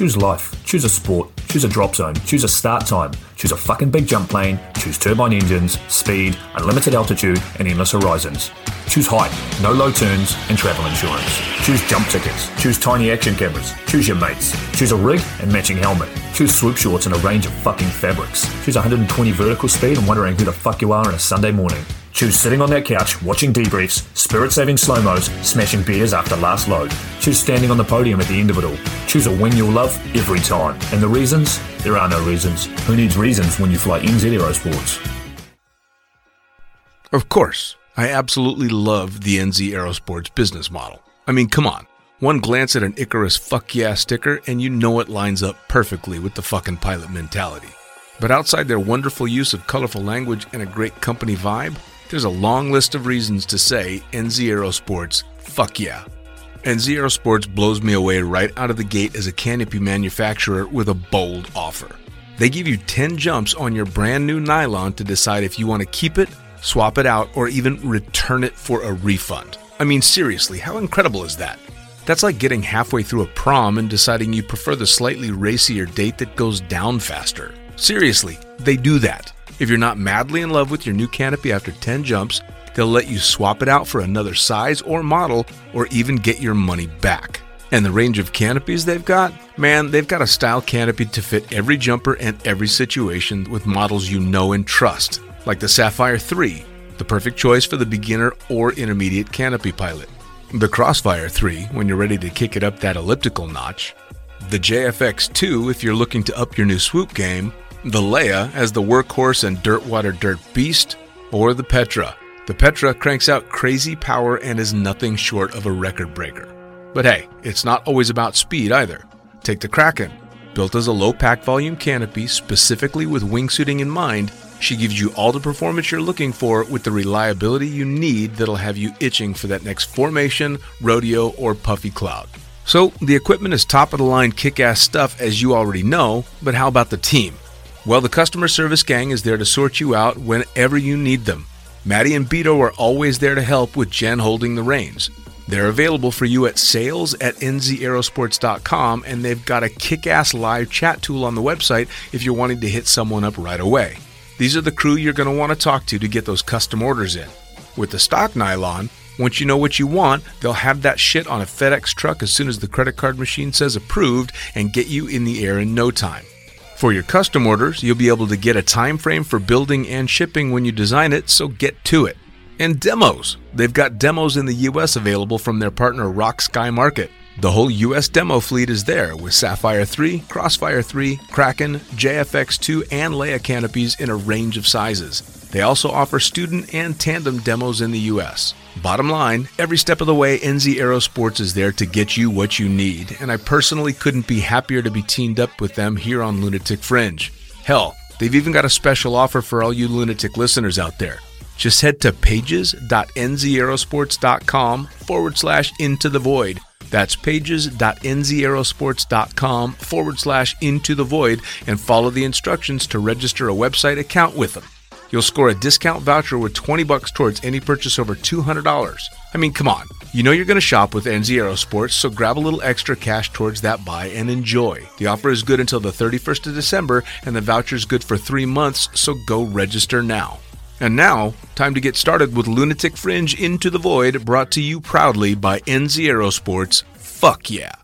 Choose life. Choose a sport. Choose a drop zone. Choose a start time. Choose a fucking big jump plane. Choose turbine engines, speed, unlimited altitude, and endless horizons. Choose height, no low turns, and travel insurance. Choose jump tickets. Choose tiny action cameras. Choose your mates. Choose a rig and matching helmet. Choose swoop shorts and a range of fucking fabrics. Choose 120 vertical speed and wondering who the fuck you are on a Sunday morning. Choose sitting on that couch, watching debriefs, spirit saving slow mos, smashing beers after last load. Choose standing on the podium at the end of it all. Choose a win you'll love every time. And the reasons? There are no reasons. Who needs reasons when you fly NZ Aerosports? Of course, I absolutely love the NZ Aerosports business model. I mean, come on. One glance at an Icarus fuck yeah sticker and you know it lines up perfectly with the fucking pilot mentality. But outside their wonderful use of colorful language and a great company vibe, there's a long list of reasons to say NZ Aerosports, fuck yeah. NZ Aerosports blows me away right out of the gate as a canopy manufacturer with a bold offer. They give you 10 jumps on your brand new nylon to decide if you want to keep it, swap it out, or even return it for a refund. I mean, seriously, how incredible is that? That's like getting halfway through a prom and deciding you prefer the slightly racier date that goes down faster. Seriously, they do that. If you're not madly in love with your new canopy after 10 jumps, they'll let you swap it out for another size or model or even get your money back. And the range of canopies they've got? Man, they've got a style canopy to fit every jumper and every situation with models you know and trust, like the Sapphire 3, the perfect choice for the beginner or intermediate canopy pilot. The Crossfire 3, when you're ready to kick it up that elliptical notch. The JFX 2, if you're looking to up your new swoop game the Leia as the workhorse and dirt water dirt beast, or the Petra. The Petra cranks out crazy power and is nothing short of a record breaker. But hey, it's not always about speed either. Take the Kraken. Built as a low pack volume canopy specifically with wingsuiting in mind, she gives you all the performance you're looking for with the reliability you need that'll have you itching for that next formation, rodeo, or puffy cloud. So, the equipment is top of the line kick ass stuff as you already know, but how about the team? Well, the customer service gang is there to sort you out whenever you need them. Maddie and Beto are always there to help with Jen holding the reins. They're available for you at sales at nzaerosports.com, and they've got a kick ass live chat tool on the website if you're wanting to hit someone up right away. These are the crew you're going to want to talk to to get those custom orders in. With the stock nylon, once you know what you want, they'll have that shit on a FedEx truck as soon as the credit card machine says approved and get you in the air in no time. For your custom orders, you'll be able to get a time frame for building and shipping when you design it, so get to it. And demos. They've got demos in the US available from their partner Rock Sky Market. The whole US demo fleet is there with Sapphire 3, Crossfire 3, Kraken, JFX2, and Leia canopies in a range of sizes. They also offer student and tandem demos in the US. Bottom line, every step of the way, NZ Aerosports is there to get you what you need, and I personally couldn't be happier to be teamed up with them here on Lunatic Fringe. Hell, they've even got a special offer for all you lunatic listeners out there. Just head to pages.nzaerosports.com forward slash into the void. That's pages.nzaerosports.com forward slash into the void and follow the instructions to register a website account with them. You'll score a discount voucher with 20 bucks towards any purchase over $200. I mean, come on. You know you're going to shop with NZ so grab a little extra cash towards that buy and enjoy. The offer is good until the 31st of December, and the voucher is good for three months, so go register now. And now, time to get started with Lunatic Fringe Into the Void, brought to you proudly by NZ. Fuck yeah.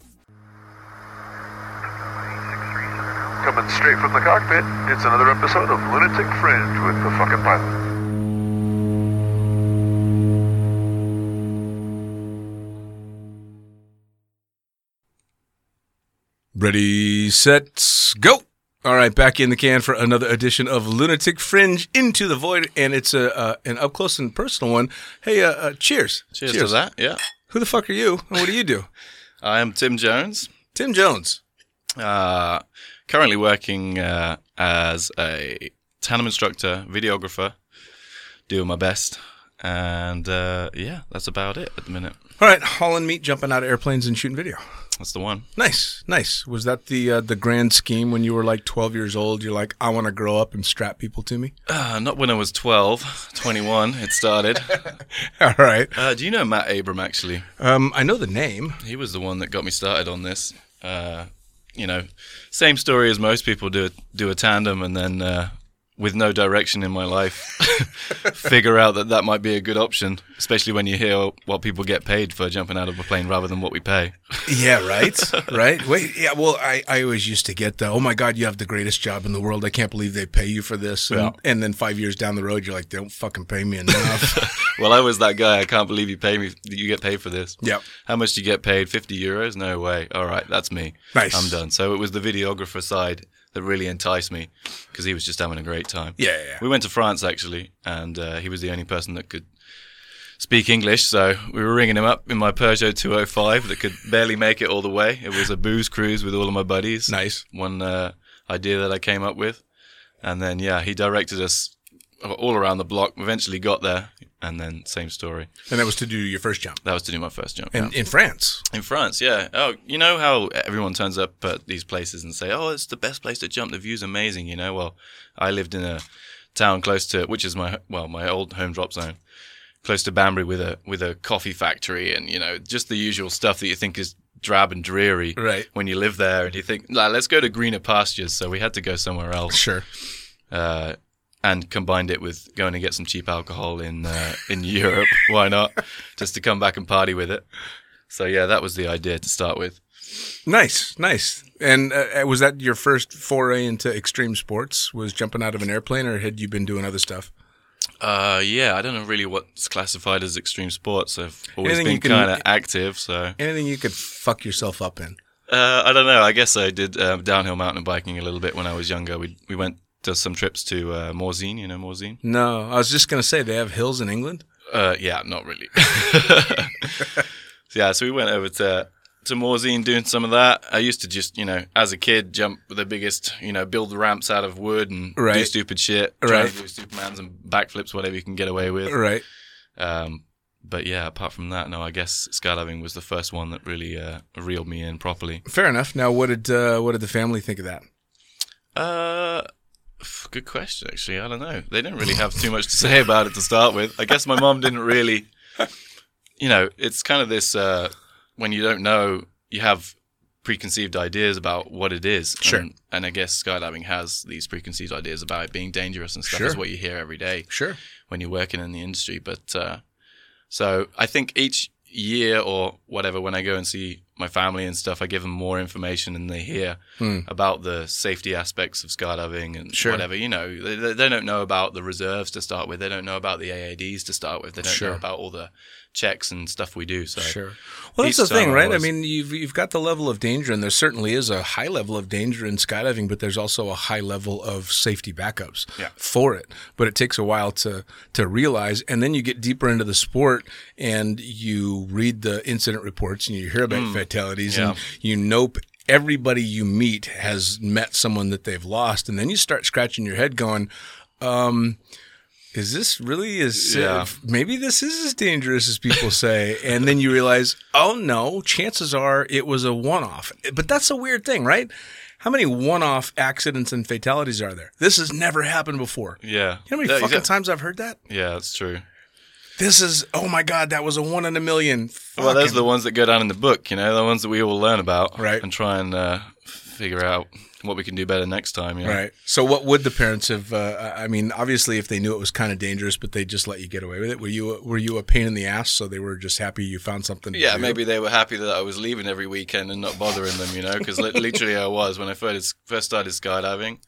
Coming straight from the cockpit, it's another episode of Lunatic Fringe with the fucking pilot. Ready, set, go! All right, back in the can for another edition of Lunatic Fringe Into the Void, and it's a uh, an up close and personal one. Hey, uh, uh, cheers. Cheers, to that. Yeah. Who the fuck are you, and what do you do? I am Tim Jones. Tim Jones. Uh, currently working uh, as a tandem instructor, videographer, doing my best. and uh, yeah, that's about it at the minute. All right, hauling meat, jumping out of airplanes, and shooting video. That's the one. Nice, nice. Was that the uh, the grand scheme when you were like 12 years old? You're like, I want to grow up and strap people to me. Uh, not when I was 12, 21. It started. All right. Uh, do you know Matt Abram? Actually, Um, I know the name. he was the one that got me started on this. Uh, you know, same story as most people do. Do a tandem and then, uh, with no direction in my life, figure out that that might be a good option. Especially when you hear what people get paid for jumping out of a plane rather than what we pay. Yeah, right, right. Wait, yeah. Well, I, I always used to get the, oh my god, you have the greatest job in the world. I can't believe they pay you for this. And, Yeah. and then five years down the road, you're like, they don't fucking pay me enough. Well, I was that guy. I can't believe you pay me. You get paid for this. Yep. How much do you get paid? Fifty euros? No way. All right, that's me. Nice. I'm done. So it was the videographer side that really enticed me because he was just having a great time. Yeah, yeah. We went to France actually, and uh, he was the only person that could speak English. So we were ringing him up in my Peugeot 205 that could barely make it all the way. It was a booze cruise with all of my buddies. Nice. One uh, idea that I came up with, and then yeah, he directed us all around the block. Eventually got there, and then same story. And that was to do your first jump. That was to do my first jump. In, yeah. in France. In France, yeah. Oh, you know how everyone turns up at these places and say, "Oh, it's the best place to jump. The view's amazing." You know, well, I lived in a town close to, which is my well, my old home drop zone, close to Banbury, with a with a coffee factory, and you know, just the usual stuff that you think is drab and dreary Right. when you live there, and you think, nah, let's go to greener pastures. So we had to go somewhere else Sure. uh, and combined it with going to get some cheap alcohol in uh, in Europe. Why not? Just to come back and party with it. So yeah, that was the idea to start with. Nice, nice. And uh, was that your first foray into extreme sports? Was jumping out of an airplane, or had you been doing other stuff? Uh, yeah, I don't know really what's classified as extreme sports. I've always Anything been kind of active, so Anything you could fuck yourself up in? uh, I don't know. I guess I did uh, downhill mountain biking a little bit when I was younger. We we went to some trips to uh, Morzine. You know Morzine? No, I was just gonna say they have hills in England. Uh, yeah, not really. yeah, so we went over to to Morzine doing some of that. I used to just, you know, as a kid, jump the biggest, you know, build the ramps out of wood and do stupid shit, Right. do Supermans and backflips, whatever you can get away with. Right. Um, but yeah, apart from that, no, I guess skydiving was the first one that really uh, reeled me in properly. Fair enough. Now, what did uh, what did the family think of that? Uh, good question. Actually, I don't know. They didn't really have too much to say about it to start with. I guess my mom didn't really. You know, it's kind of this uh, when you don't know, you have preconceived ideas about what it is. Sure. And, and I guess skydiving has these preconceived ideas about it being dangerous and stuff. Sure. Is what you hear every day Sure. when you're working in the industry. But uh, so I think each year or whatever, when I go and see my family and stuff, I give them more information and they hear hmm. about the safety aspects of skydiving and Sure. whatever. You know, they, they don't know about the reserves to start with. They don't know about the AADs to start with. They don't Sure. know about all the checks and stuff we do. So Sure. Well, that's the thing, right? I mean, you've you've got the level of danger, and there certainly is a high level of danger in skydiving, but there's also a high level of safety backups Yeah. for it. But it takes a while to to realize, and then you get deeper into the sport, and you read the incident reports, and you hear about hmm. Fatalities, and Mm. You know. Everybody you meet has met someone that they've lost, and then you start scratching your head, going, um, is this really as Yeah. maybe this is as dangerous as people say and then you realize oh no chances are it was a one-off but that's a weird thing right how many one-off accidents and fatalities are there this has never happened before you yeah, know how many Yeah, fucking yeah. times i've heard that Yeah, that's true. This is oh my god that was a one in a million Well, those are the ones that go down in the book. You know, the ones that we all learn about, Right. And try and uh, figure out what we can do better next time. You know? Right. So, what would the parents have? Uh, I mean, obviously, if they knew it was kind of dangerous, but they just let you get away with it, were you were you a pain in the ass? So they were just happy you found something. to Yeah, maybe they were happy that I was leaving every weekend and not bothering them, you know, because literally I was when I first first started skydiving.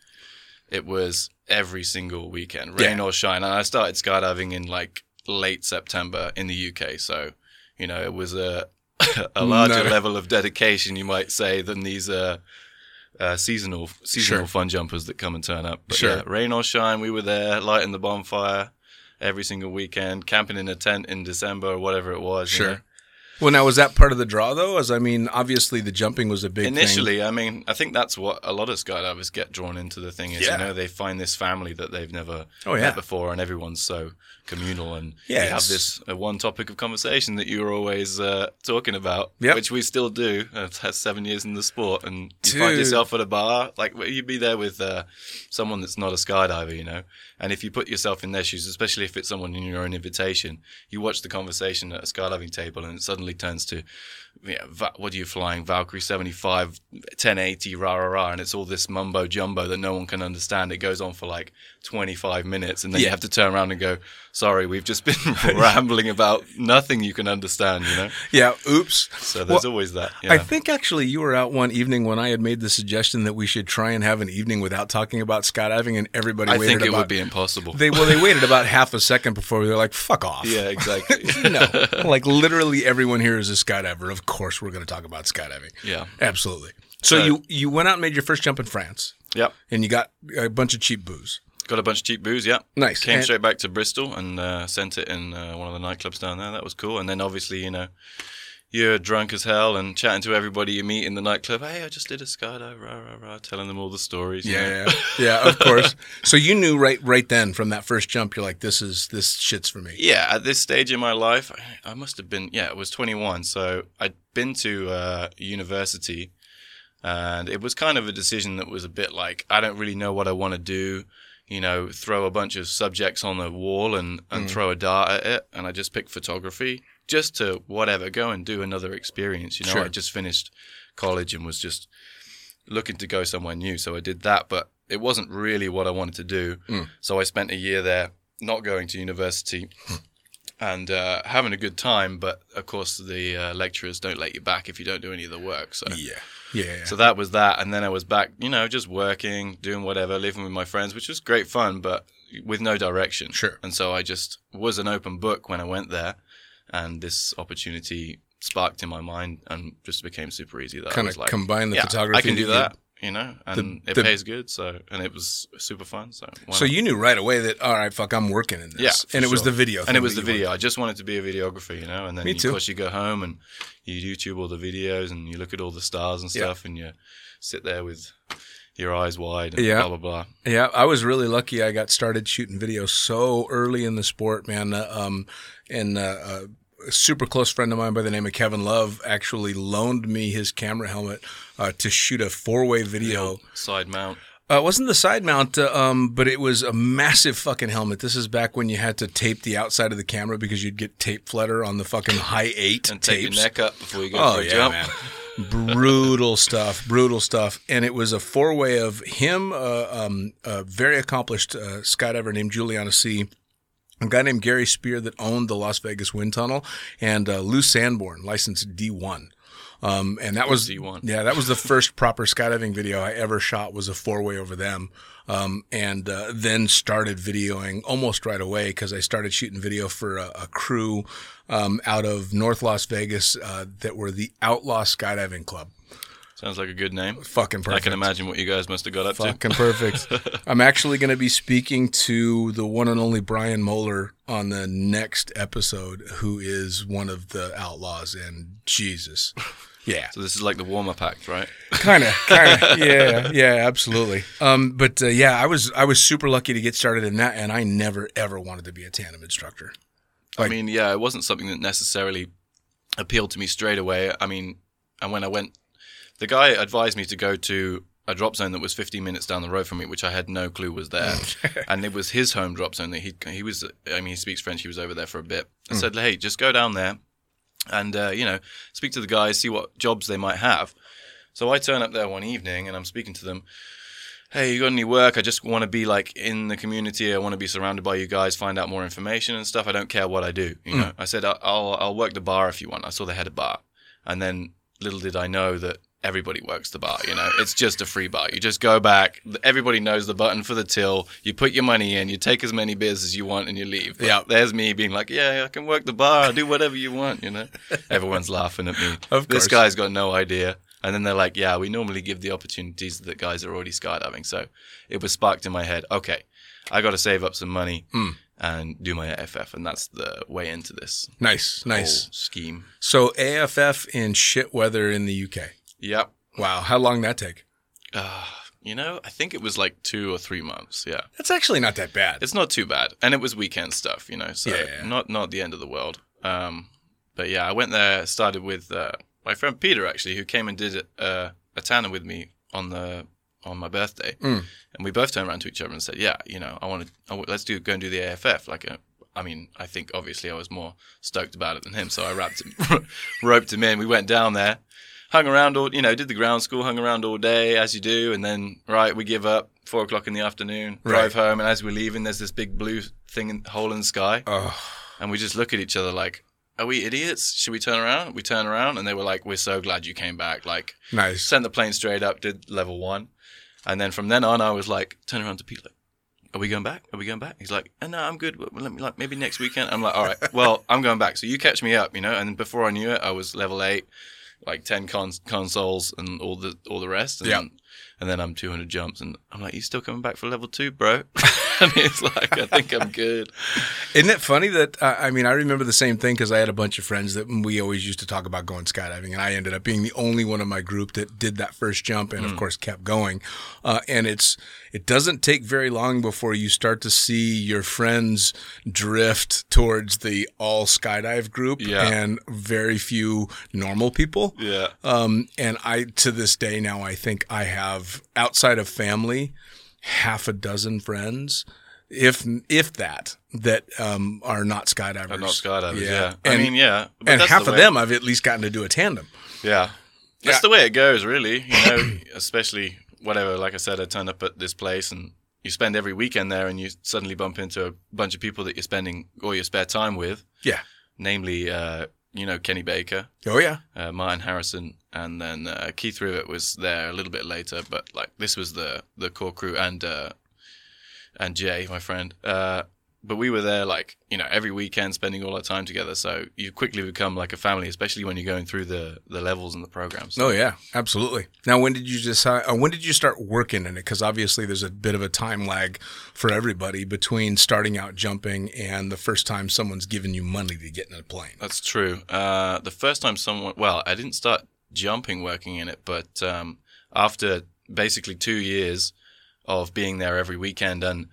It was every single weekend, rain Yeah. or shine, and I started skydiving in like late September in the UK. So, you know, it was a a larger No. level of dedication, you might say, than these uh, uh, seasonal seasonal Sure. fun jumpers that come and turn up. But Sure. yeah, rain or shine, we were there lighting the bonfire every single weekend, camping in a tent in December or whatever it was. you Sure. know. Well, now was that part of the draw though? As I mean, obviously the jumping was a big thing. Initially, I mean, I think that's what a lot of skydivers get drawn into the thing is, Yeah. you know, they find this family that they've never Oh, yeah. met before, and everyone's so communal, and Yeah, you have this uh, one topic of conversation that you're always uh, talking about, Yep. which we still do. Uh, seven years in the sport, and you find yourself at a bar, like you'd be there with uh, someone that's not a skydiver, you know, and if you put yourself in their shoes, especially if it's someone in your own invitation, you watch the conversation at a skydiving table, and it suddenly turns to yeah, what are you flying? Valkyrie 75, 1080, rah, rah, rah. And it's all this mumbo jumbo that no one can understand. It goes on for like 25 minutes. And then you have to turn around and go, sorry, we've just been rambling about nothing you can understand, you know? Yeah. Oops. So there's Well, always that. I think actually you were out one evening when I had made the suggestion that we should try and have an evening without talking about skydiving, and everybody I think it about. would be impossible. They well, they waited about half a second before they were like, "Fuck off." yeah, exactly. no, like literally everyone here is a skydiver. Of course, we're going to talk about skydiving. Yeah. absolutely. So So- you you went out and made your first jump in France, yep. and you got a bunch of cheap booze. Got a bunch of cheap booze, yeah. Nice. Came And- straight back to Bristol and uh, sent it in uh, one of the nightclubs down there. That was cool. And then obviously, you know, you're drunk as hell and chatting to everybody you meet in the nightclub. Hey, I just did a skydive, rah rah rah, telling them all the stories. Yeah, yeah, yeah, of course. So you knew right right then from that first jump, you're like, "This is this shit's for me." Yeah, at this stage in my life, I, I must have been, yeah, I was 21. So I'd been to uh, university and it was kind of a decision that was a bit like, I don't really know what I want to do. You know, throw a bunch of subjects on the wall and, and throw a dart at it. And I just picked photography just to whatever, go and do another experience. You know, Sure. I just finished college and was just looking to go somewhere new. So I did that, but it wasn't really what I wanted to do. So I spent a year there, not going to university and uh, having a good time. But of course, the uh, lecturers don't let you back if you don't do any of the work. So. Yeah, yeah. yeah. So that was that, and then I was back, you know, just working, doing whatever, living with my friends, which was great fun, but with no direction. Sure. And so I just was an open book when I went there, and this opportunity sparked in my mind and just became super easy. That Kinda was like, combine the yeah, photography I can do that you- you know, and The- it the- pays good. So and it was super fun. So so not? you knew right away that all right, fuck, I'm working in this. Yeah, and it was the video, and it was the video. I just wanted to be a videographer, you know. And then Me you- too. of course you go home and you YouTube all the videos and you look at all the stars and Yeah. stuff, and you sit there with your eyes wide and Yeah. blah blah blah. Yeah, I was really lucky. I got started shooting video so early in the sport, man. Uh, um, and uh, uh, a super close friend of mine by the name of Kevin Love actually loaned me his camera helmet uh, to shoot a four-way video. Side mount. Uh, it wasn't the side mount, uh, um, but it was a massive fucking helmet. This is back when you had to tape the outside of the camera because you'd get tape flutter on the fucking high eight and take tapes. your neck up before you go Oh for a yeah, jump. man. brutal stuff, brutal stuff. And it was a four way of him, uh, um, a very accomplished uh, skydiver named Juliana C. A guy named Gary Spear that owned the Las Vegas Wind Tunnel, and uh, Lou Sanborn, licensed D1. Um, and that was D1. yeah, that was the first proper skydiving video I ever shot. Was a four way over them, um, and uh, then started videoing almost right away because I started shooting video for a, a crew um, out of North Las Vegas uh, that were the Outlaw Skydiving Club. Sounds like a good name. Fucking perfect. I can imagine what you guys must have got up to. Fucking perfect. I'm actually going to be speaking to the one and only Brian Moeller on the next episode, who is one of the outlaws. And Jesus, yeah, So this is like the warm up act, right? kind of, kind of, yeah, yeah, absolutely. Um, but uh, yeah, I was I was super lucky to get started in that, and I never ever wanted to be a tandem instructor. I mean, yeah, it wasn't something that necessarily appealed to me straight away. I mean, and when I went, the guy advised me to go to a drop zone that was 15 minutes down the road from me, which I had no clue was there. and it was his home drop zone that he he was. I mean, he speaks French. He was over there for a bit. I said, hey, just go down there and uh, you know speak to the guys, see what jobs they might have. So I turn up there one evening and I'm speaking to them. Hey, you got any work? I just want to be like in the community. I want to be surrounded by you guys, find out more information and stuff. I don't care what I do. You know, I said "I'll- I'll I'll work the bar if you want. I saw they had a bar, and then little did I know that everybody works the bar. You know, it's just a free bar. You just go back. Everybody knows the button for the till. You put your money in. You take as many beers as you want, and you leave. But Yeah. There's me being like, yeah, I can work the bar. I'll do whatever you want. You know, everyone's laughing at me. Of course. This guy's got no idea. And then they're like, yeah, we normally give the opportunities that guys are already skydiving. So it was sparked in my head. Okay, I got to save up some money Hmm. and do my AFF, and that's the way into this Nice, nice. scheme. So AFF in shit weather in the UK. Yep. Wow, how long that take? Uh, you know, I think it was like two or three months. Yeah. That's actually not that bad. It's not too bad, and it was weekend stuff, you know, so Yeah. not not the end of the world. Um, but yeah, I went there. Started with uh, my friend Peter actually, who came and did uh, a tandem with me on the on my birthday, Mm. and we both turned around to each other and said, "Yeah, you know, I want to let's do go and do the AFF." Like, uh, I mean, I think obviously I was more stoked about it than him, so I wrapped him, roped him in. We went down there. Hung around all, you know, did the ground school, hung around all day as you do, and then right, we give up four o'clock in the afternoon, drive Right. home, and as we're leaving, there's this big blue thing, in, hole in the sky, Oh, and we just look at each other like, "Are we idiots? Should we turn around?" We turn around, and they were like, "We're so glad you came back." Like, nice. sent the plane straight up, did level one, and then from then on, I was like, turn around to Pete, like, "Are we going back? Are we going back?" He's like, "Uh, "No, I'm good. Well, Let me like maybe next weekend." I'm like, "All right, well, I'm going back." So you catch me up, you know. And before I knew it, I was level eight, like ten cons- consoles and all the all the rest. And Yeah. Then, and then I'm 200 jumps, and I'm like, "You still coming back for level two, bro?" and he's like, "I think I'm good." Isn't it funny that uh, I mean I remember the same thing because I had a bunch of friends that we always used to talk about going skydiving, and I ended up being the only one in my group that did that first jump, and of course kept going. Uh, and it's it doesn't take very long before you start to see your friends drift towards the all skydive group, Yeah. and very few normal people. Yeah. Um, and I, to this day now, I think I have outside of family, half a dozen friends, if if that, that um, are not skydivers. I'm not skydivers. Yeah. And, I mean, yeah. but and half the of them I've at least gotten to do a tandem. Yeah. That's Yeah. the way it goes, really. You know, especially whatever, like I said, I turned up at this place and you spend every weekend there and you suddenly bump into a bunch of people that you're spending all your spare time with, Yeah. namely, uh, you know, Kenny Baker, Oh yeah. uh, Martin Harrison, and then uh, Keith Rivet was there a little bit later, but like this was the, the core crew and, uh, and Jay, my friend. Uh, but we were there like, you know, every weekend spending all our time together. So you quickly become like a family, especially when you're going through the, the levels and the programs. Oh yeah, absolutely. Now, when did you decide? Uh, when did you start working in it? Because obviously, there's a bit of a time lag for everybody between starting out jumping and the first time someone's given you money to get in a plane. That's true. Uh, the first time someone, well, I didn't start jumping working in it, but um, after basically two years of being there every weekend and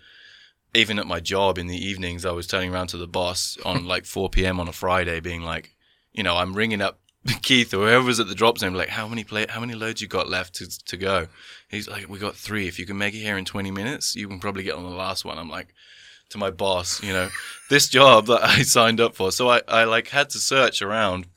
even at my job in the evenings, I was turning around to the boss on like 4 p.m. on a Friday, being like, you know, I'm ringing up Keith or whoever's at the drop zone, like, how many play, how many loads you got left to to go? He's like, we got three. If you can make it here in 20 minutes, you can probably get on the last one. I'm like, to my boss, you know, this job that I signed up for. So I, I like had to search around.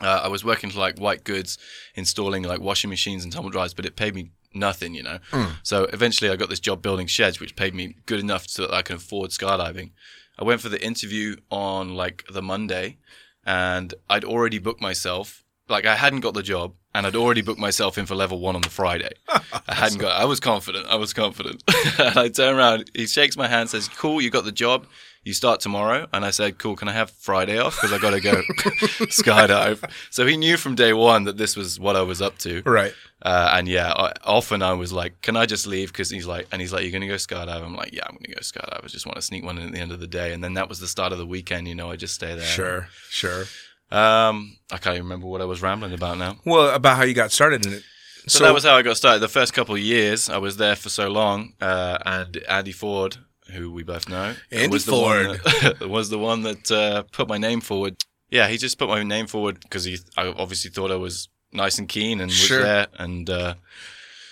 Uh, I was working for like white goods, installing like washing machines and tumble dryers, but it paid me nothing, you know. Hmm. So eventually I got this job building sheds, which paid me good enough so that I can afford skydiving. I went for the interview on like the Monday and I'd already booked myself. Like I hadn't got the job and I'd already booked myself in for level one on the Friday. I hadn't got, I was confident. I was confident. and I turn around, he shakes my hand, says, cool, you got the job. You start tomorrow. And I said, cool, can I have Friday off? Cause I got to go skydive. So he knew from day one that this was what I was up to. Right. Uh, and yeah, I, often I was like, "Can I just leave?" Because he's like, and he's like, "You're gonna go skydive." I'm like, "Yeah, I'm gonna go skydive." I just want to sneak one in at the end of the day, and then that was the start of the weekend. You know, I just stay there. Sure. Sure. Um, I can't even remember what I was rambling about now. Well, about how you got started in it. So, that was how I got started. The first couple of years, I was there for so long, uh, and Andy Ford, who we both know, Andy was the one that, was the one that uh, put my name forward. Yeah, he just put my name forward because he, I obviously thought I was nice and keen and was there and uh,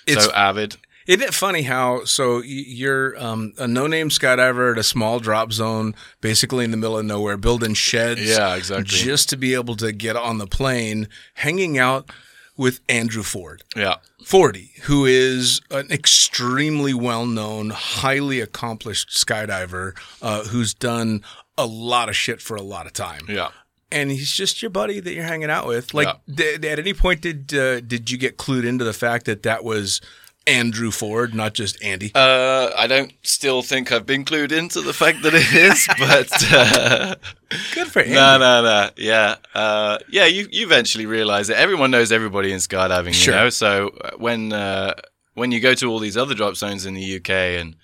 It's- so avid. Isn't it funny how so you're um, a no-name skydiver at a small drop zone, basically in the middle of nowhere, building sheds, Yeah, exactly. just to be able to get on the plane, hanging out with Andrew Ford, Yeah, forty, who is an extremely well-known, highly accomplished skydiver uh, who's done a lot of shit for a lot of time, yeah. and he's just your buddy that you're hanging out with. Like, did, at any point did uh, did you get clued into the fact that that was Andrew Ford, not just Andy? Uh, I don't still think I've been clued into the fact that it is, but uh, Good for Andy. no, no, no. Yeah, uh, yeah. You you eventually realize that everyone knows everybody in skydiving. You Sure. know, so uh, when uh, when you go to all these other drop zones in the UK and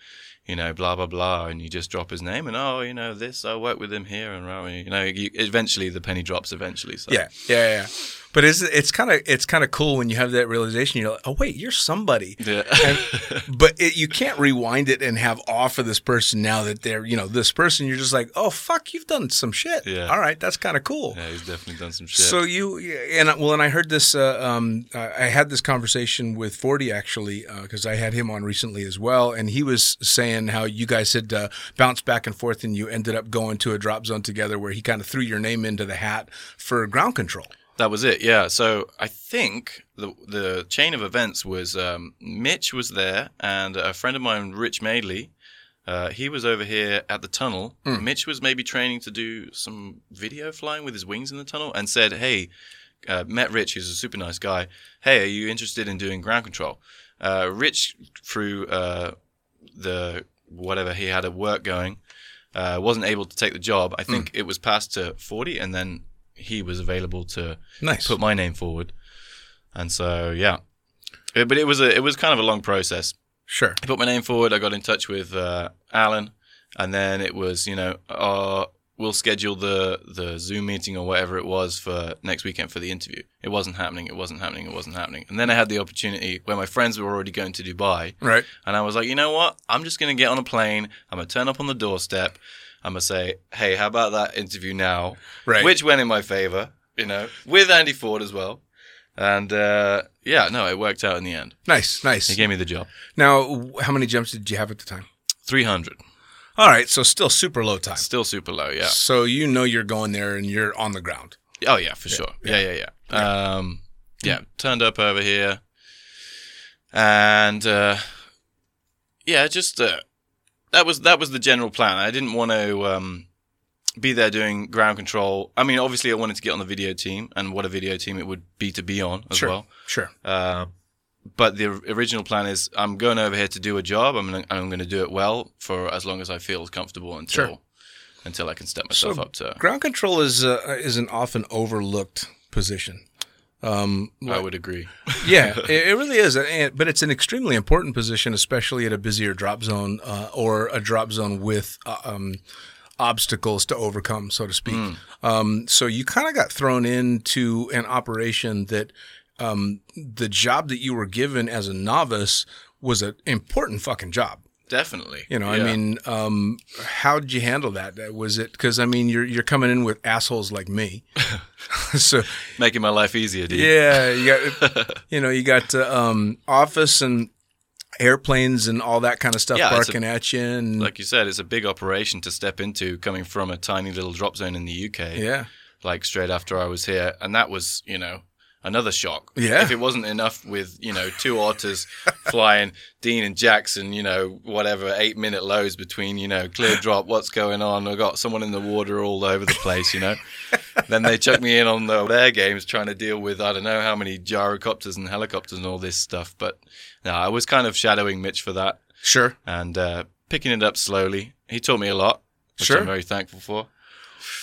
you know, blah blah blah, and you just drop his name, and oh, you know, this I work with him here, and you know, you, eventually the penny drops. Eventually, so Yeah, yeah, yeah. But it's it's kind of it's kind of cool when you have that realization. You're like, oh wait, you're somebody. Yeah. And, but it, you can't rewind it and have awe for this person now that they're you know this person. You're just like, oh fuck, you've done some shit. Yeah. All right, that's kind of cool. yeah, he's definitely done some shit. So you and well, and I heard this. Uh, um, I had this conversation with Forty actually because I had him on recently as well, and he was saying how you guys had uh, bounced back and forth, and you ended up going to a drop zone together where he kind of threw your name into the hat for ground control. That was it, yeah. So I think the the chain of events was um, Mitch was there, and a friend of mine, Rich Madeley, uh, he was over here at the tunnel. Mitch was maybe training to do some video flying with his wings in the tunnel, and said, "Hey, uh, met Rich, who's a super nice guy. Hey, are you interested in doing ground control?" Uh, Rich, through uh, the whatever he had at work going, uh, wasn't able to take the job. I think it was passed to forty, and then he was available to Nice. put my name forward. And so yeah, Uh, but it was a it was kind of a long process. Sure. I put my name forward. I got in touch with uh, Alan, and then it was you know uh, we'll schedule the the Zoom meeting or whatever it was for next weekend for the interview. It wasn't happening. It wasn't happening. It wasn't happening. And then I had the opportunity where my friends were already going to Dubai. Right. And I was like, you know what? I'm just going to get on a plane. I'm going to turn up on the doorstep. I'm going to say, hey, how about that interview now? Right. Which went in my favor, you know, with Andy Ford as well. And uh, yeah, no, it worked out in the end. Nice. Nice. He gave me the job. Now, how many jumps did you have at the time? 300. All right. So still super low time. Still super low, yeah. So you know you're going there and you're on the ground. Oh, yeah, for sure. Yeah, yeah, yeah. Um, yeah, turned up over here. And uh, yeah, just uh, that was that was the general plan. I didn't want to um, be there doing ground control. I mean, obviously, I wanted to get on the video team, and what a video team it would be to be on as Sure. well. Sure. Uh, but the original plan is I'm going over here to do a job. I'm gonna, I'm going to do it well for as long as I feel comfortable until Sure. until I can step myself So up to. Ground control is uh, is an often overlooked position. Um, I would agree. yeah, it, it really is. And, but it's an extremely important position, especially at a busier drop zone uh, or a drop zone with uh, um, obstacles to overcome, so to speak. Um, so you kind of got thrown into an operation that um, the job that you were given as a novice was an important fucking job. Definitely. You know, I mean, um, how did you handle that? Was it because I mean, you're you're coming in with assholes like me, so making my life easier, dude. yeah, you got you know you got uh, um, office and airplanes and all that kind of stuff Yeah, it's a- barking at you, and Like you said, it's a big operation to step into coming from a tiny little drop zone in the UK. yeah, Like straight after I was here. And that was, you know, another shock. Yeah. If it wasn't enough with, you know, two otters flying Dean and Jackson, you know, whatever, eight minute lows between, you know, clear drop, what's going on? I got someone in the water all over the place, you know. then they chuck me in on the, their games trying to deal with, I don't know how many gyrocopters and helicopters and all this stuff. But no, I was kind of shadowing Mitch for that sure, and uh, picking it up slowly. He taught me a lot, which Sure. I'm very thankful for.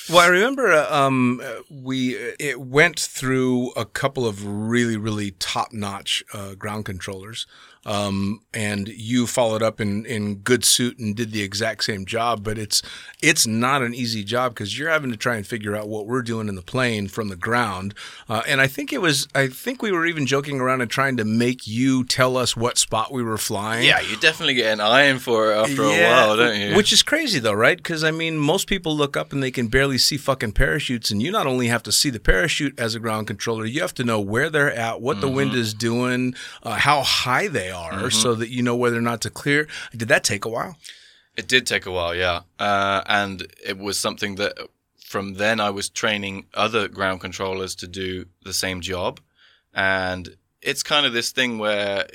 Well, I remember uh, um, we it went through a couple of really really top notch uh, ground controllers, um, and you followed up in in good suit and did the exact same job. But it's it's not an easy job because you're having to try and figure out what we're doing in the plane from the ground. Uh, and I think it was I think we were even joking around and trying to make you tell us what spot we were flying. Yeah, you definitely get an eye in for it after a while, don't you? Which is crazy though, right? Because I mean, most people look up and they can barely see fucking parachutes, and you not only have to see the parachute as a ground controller, you have to know where they're at, what the Mm-hmm. wind is doing, uh, how high they are, so that you know whether or not to clear. Did that take a while? It did take a while, yeah. Uh, and it was something that from then I was training other ground controllers to do the same job. And it's kind of this thing where,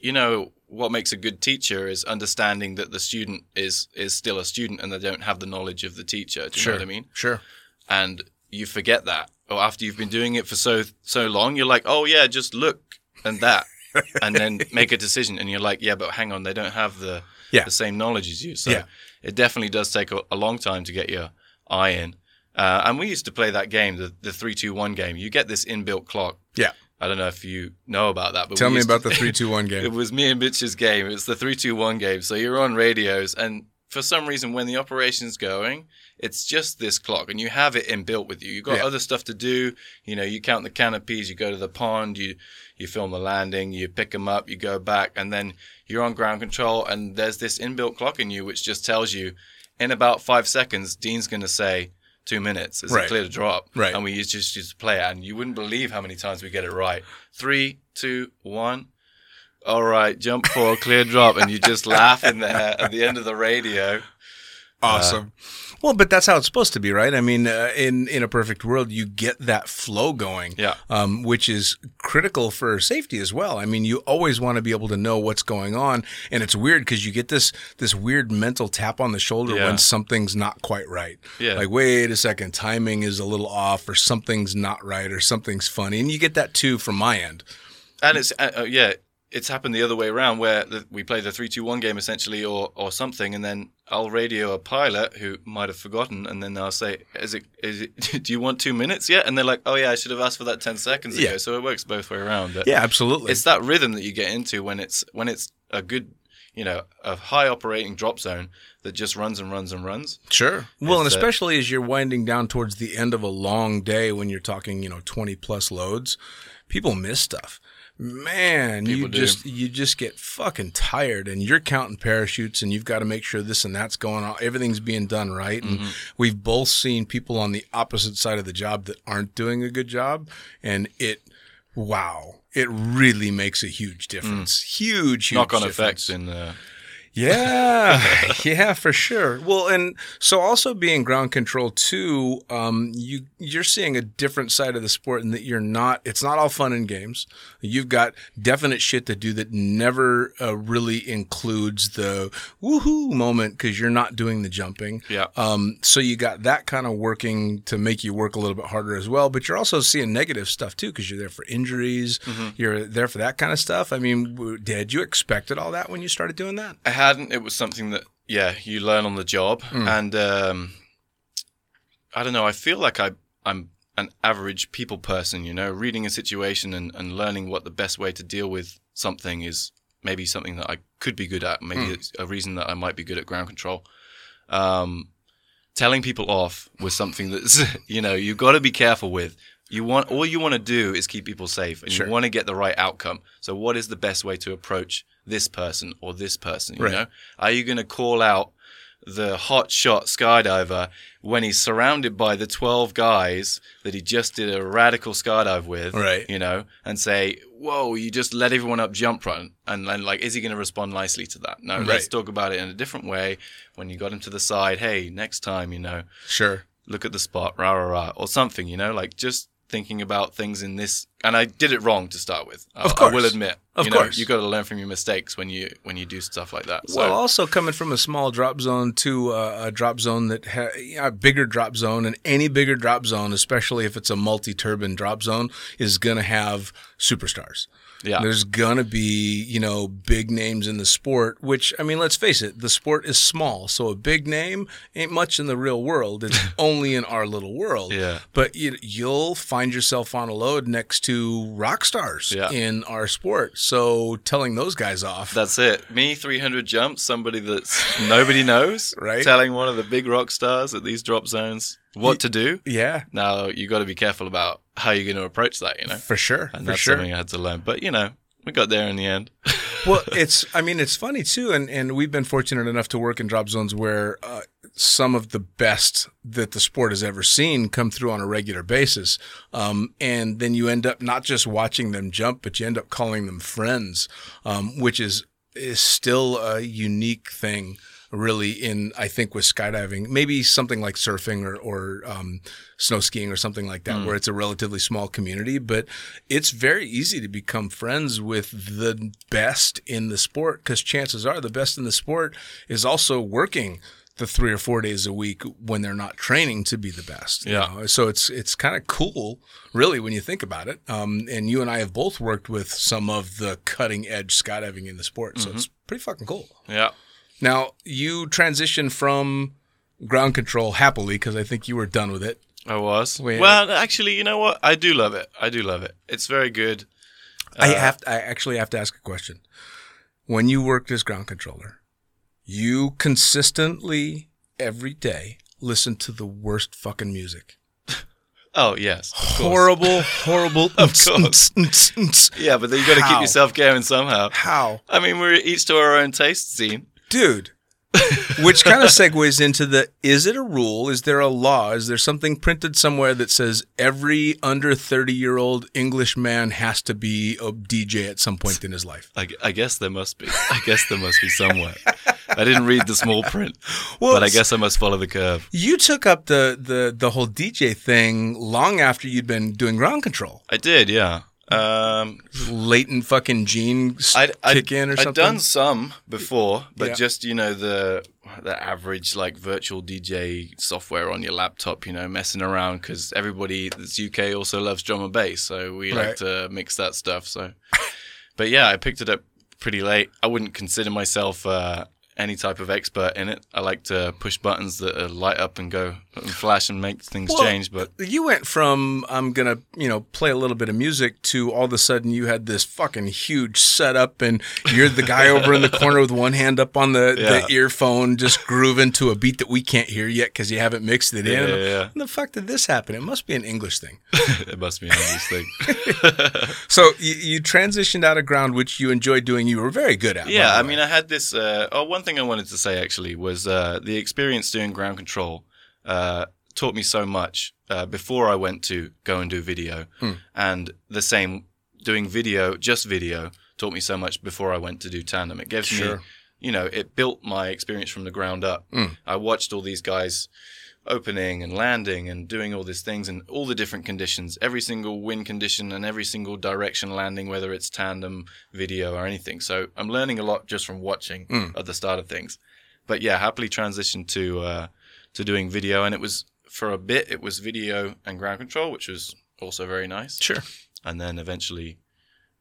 you know, what makes a good teacher is understanding that the student is is still a student and they don't have the knowledge of the teacher. Do you know what I mean? Sure. and you forget that. Or after you've been doing it for so so long, you're like, oh yeah, just look and that, and then make a decision. And you're like, yeah, but hang on, they don't have the Yeah. the same knowledge as you. So Yeah. it definitely does take a, a long time to get your eye in. Uh, and we used to play that game, the the three two one game. You get this inbuilt clock. Yeah. I don't know if you know about that, but Tell me used to- about the three two one game. It was me and Mitch's game. It was the three two one game. So you're on radios, and for some reason, when the operation's going, it's just this clock, and you have it inbuilt with you. You've got Yeah. other stuff to do. You know, you count the canopies, you go to the pond, you you film the landing, you pick them up, you go back, and then you're on ground control, and there's this inbuilt clock in you which just tells you, in about five seconds, Dean's going to say. Two minutes. Is Right. it clear to drop? Right. And we just to play it, and you wouldn't believe how many times we get it right. Three, two, one all right, jump for a clear drop, and you just laugh in there at the end of the radio. Awesome. well, but that's how it's supposed to be, right? I mean, uh, in in a perfect world, you get that flow going, Yeah. um, which is critical for safety as well. I mean, you always want to be able to know what's going on, and it's weird because you get this this weird mental tap on the shoulder Yeah. when something's not quite right. Yeah. like wait a second, timing is a little off, or something's not right, or something's funny, and you get that too from my end. And it's uh, uh, yeah, it's happened the other way around where the, we play the three two one game essentially, or or something, and then I'll radio a pilot who might have forgotten, and then I'll say, "Is it? Is it? Do you want two minutes yet?" And they're like, "Oh yeah, I should have asked for that ten seconds ago." Yeah. So it works both way around. But Yeah, absolutely. it's that rhythm that you get into when it's when it's a good, you know, a high operating drop zone that just runs and runs and runs. Sure. Well, and uh, especially as you're winding down towards the end of a long day when you're talking, you know, 20 plus loads, people miss stuff. Man, you do. just you just get fucking tired and you're counting parachutes and you've got to make sure this and that's going on. Everything's being done right. And Mm-hmm. we've both seen people on the opposite side of the job that aren't doing a good job and it wow, it really makes a huge difference. Huge, huge Knock on difference. effects in uh, Yeah, yeah, for sure. Well, and so also being ground control too, um, you you're seeing a different side of the sport in that you're not. It's not all fun and games. You've got definite shit to do that never uh, really includes the woohoo moment because you're not doing the jumping. Yeah. Um, so you got that kind of working to make you work a little bit harder as well. But you're also seeing negative stuff too because you're there for injuries. You're there for that kind of stuff. I mean, did you expected all that when you started doing that? Hadn't. It was something that yeah, you learn on the job, and um, I don't know. I feel like I I'm an average people person. You know, reading a situation and, and learning what the best way to deal with something is maybe something that I could be good at. Maybe it's a reason that I might be good at ground control. Um, telling people off was something that's you know you've got to be careful with. You want all you want to do is keep people safe, and Sure. you want to get the right outcome. So, what is the best way to approach this person or this person? You Right. know, are you going to call out the hot shot skydiver when he's surrounded by the twelve guys that he just did a radical skydive with? Right. You know, and say, "Whoa, you just let everyone up jump run," and then like, is he going to respond nicely to that? No, let's talk about it in a different way. When you got him to the side, hey, next time, you know, Sure. look at the spot, rah rah rah, or something, you know, like just thinking about things in this. And I did it wrong to start with. I- Of I will admit. Of you know, course. you got to learn from your mistakes when you when you do stuff like that. So, Well, also coming from a small drop zone to uh, a drop zone that ha- a bigger drop zone, and any bigger drop zone, especially if it's a multi-turbine drop zone, is going to have superstars. Yeah, There's gonna be, you know, big names in the sport, which I mean, let's face it, the sport is small, so a big name ain't much in the real world. It's only in our little world. Yeah. But you, you'll find yourself on a load next to rock stars Yeah. in our sport. So telling those guys off, that's it. Me, 300 jumps, somebody that's nobody knows, Right. Telling one of the big rock stars at these drop zones what to do. yeah, Now you got to be careful about how you're going to approach that, you know. for sure, And for that's sure. something I had to learn. But you know, we got there in the end. well, it's I mean it's funny too, and and we've been fortunate enough to work in drop zones where uh, some of the best that the sport has ever seen come through on a regular basis, um, and then you end up not just watching them jump, but you end up calling them friends, um, which is is still a unique thing. Really, in I think with skydiving, maybe something like surfing or or um, snow skiing or something like that, where it's a relatively small community, but it's very easy to become friends with the best in the sport because chances are the best in the sport is also working the three or four days a week when they're not training to be the best. you Yeah. know? So it's it's kind of cool, really, when you think about it. Um, and you and I have both worked with some of the cutting edge skydiving in the sport, so it's pretty fucking cool. yeah. Now you transitioned from ground control happily because I think you were done with it I was. Well, actually, you know what? I do love it. I do love it. It's very good. I uh, have. I actually have to ask a question. When you worked as ground controller, you consistently every day listened to the worst fucking music. Oh yes, of. Horrible, horrible. Of course. Yeah, but then you got to keep yourself going somehow. How, I mean, we're each to our own taste, scene. Dude? Which kind of segues into the: Is it a rule? Is there a law? Is there something printed somewhere that says every under thirty-year-old English man has to be a DJ at some point in his life? I, I guess there must be. I guess there must be somewhere. I didn't read the small print, Well, but I guess I must follow the curve. You took up the, the, the whole DJ thing long after you'd been doing ground control. I did, yeah. Um, Latent fucking gene I'd, I'd, kick in or something. Something. done some before, but Yeah. just you know the the average like virtual DJ software on your laptop, you know, messing around because everybody that's UK also loves drum and bass, so we Right. like to mix that stuff. So, but yeah, I picked it up pretty late. I wouldn't consider myself uh, any type of expert in it. I like to push buttons that light up and go and flash and make things Well, change. But you went from I'm gonna you know play a little bit of music to all of a sudden you had this fucking huge setup and you're the guy over in the corner with one hand up on the, Yeah. the earphone just grooving to a beat that we can't hear yet because you haven't mixed it in. Yeah, yeah. When the fuck did this happen? It must be an English thing. it must be an obvious thing. So you, you transitioned out of ground, which you enjoyed doing. You were very good at. Yeah, I mean, I had this. Uh, oh, one thing I wanted to say actually was uh, the experience doing ground control uh, taught me so much uh, before I went to go and do video, Hmm. and the same doing video, just video, taught me so much before I went to do tandem. It gives Sure. me, you know, it built my experience from the ground up. Hmm. I watched all these guys opening and landing and doing all these things and all the different conditions, every single wind condition and every single direction landing, whether it's tandem, video, or anything. So I'm learning a lot just from watching Mm. at the start of things. But yeah, happily transitioned to uh, to doing video, and it was for a bit it was video and ground control, which was also very nice. Sure. And then eventually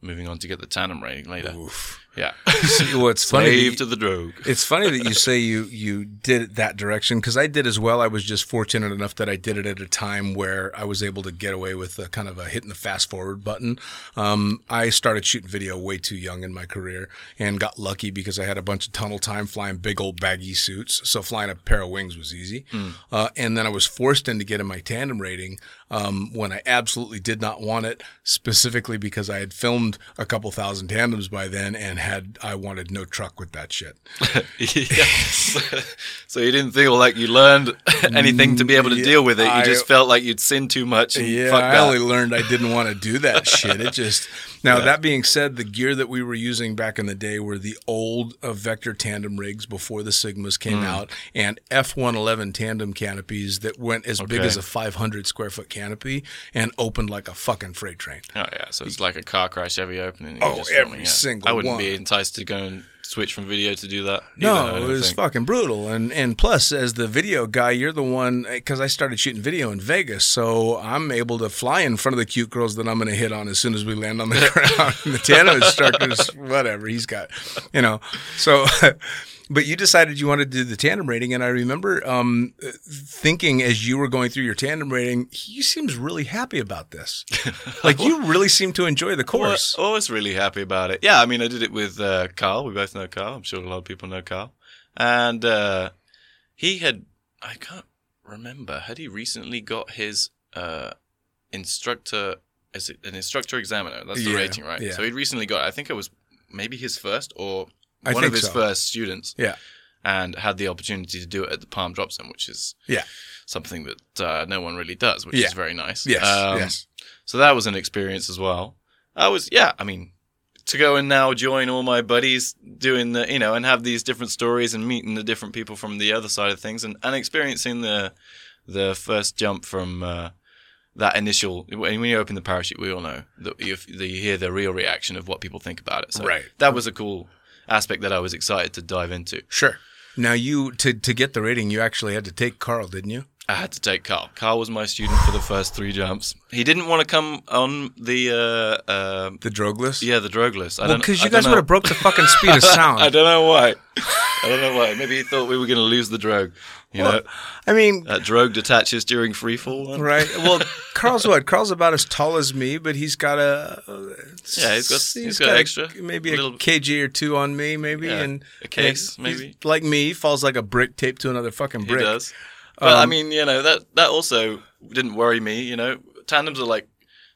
moving on to get the tandem rating later. Oof. Yeah, See, what's funny? slave to the drogue. It's funny that you say you you did it that direction because I did as well. I was just fortunate enough that I did it at a time where I was able to get away with a kind of a hitting the fast forward button. Um, I started shooting video way too young in my career and got lucky because I had a bunch of tunnel time flying big old baggy suits. So flying a pair of wings was easy. Uh, and then I was forced into getting my tandem rating um, when I absolutely did not want it, specifically because I had filmed a couple thousand tandems by then and had I wanted no truck with that shit. so you didn't feel like you learned anything to be able to Yeah, deal with it. You I- just felt like you'd sinned too much. And Yeah, fuck I only learned I didn't want to do that shit. It just now that being said, the gear that we were using back in the day were the old uh, Vector tandem rigs before the Sigmas came out, and F111 tandem canopies that went as big as a 500 square foot canopy and opened like a fucking freight train. Oh yeah, so it's like a car crash every opening. Oh, just every yeah. single I wouldn't be enticed to go and switch from video to do that. either, No, it was think. fucking brutal. And and plus, as the video guy, you're the one because I started shooting video in Vegas, so I'm able to fly in front of the cute girls that I'm going to hit on as soon as we land on the ground. The tandem instructors, whatever he's got, you know. So, but you decided you wanted to do the tandem rating, and I remember um, thinking as you were going through your tandem rating, he seems really happy about this. Like you really seem to enjoy the course. Well, always really happy about it. Yeah, I mean, I did it with uh, Carl. We both know Carl. I'm sure a lot of people know Carl. And uh, he had, I can't remember, had he recently got his uh, instructor, is it an instructor examiner? That's the Yeah, rating, right? yeah. So he'd recently got, I think it was maybe his first or I one of his so. first students. Yeah. And had the opportunity to do it at the Palm Drop Zone, which is Yeah. something that uh, no one really does, which Yeah. is very nice. Yes. Um, yes. so that was an experience as well. I was, yeah, I mean, to go and now join all my buddies doing the, you know, and have these different stories and meeting the different people from the other side of things and, and experiencing the, the first jump from, uh, that initial, when you open the parachute, we all know that you, that you hear the real reaction of what people think about it. So Right. that was a cool aspect that I was excited to dive into. Sure. Now you to to get the rating, you actually had to take Carl, didn't you? I had to take Carl. Carl was my student for the first three jumps. He didn't want to come on the uh, uh, The drogless. yeah the drogue list. I Well, because you guys would have broke the fucking speed of sound. I don't know why. I don't know why. Maybe he thought we were going to lose the drogue. You know, I mean, that drogue detaches during free fall. right? Well, Carl's what? Carl's about as tall as me, but he's got a Yeah, he's got- he's got a- extra. maybe a Little- kg or two on me, maybe, Yeah, and a case, and maybe. like me, falls like a brick taped to another fucking He brick. does. But I Um, mean, you know that that also didn't worry me. You know, tandems are like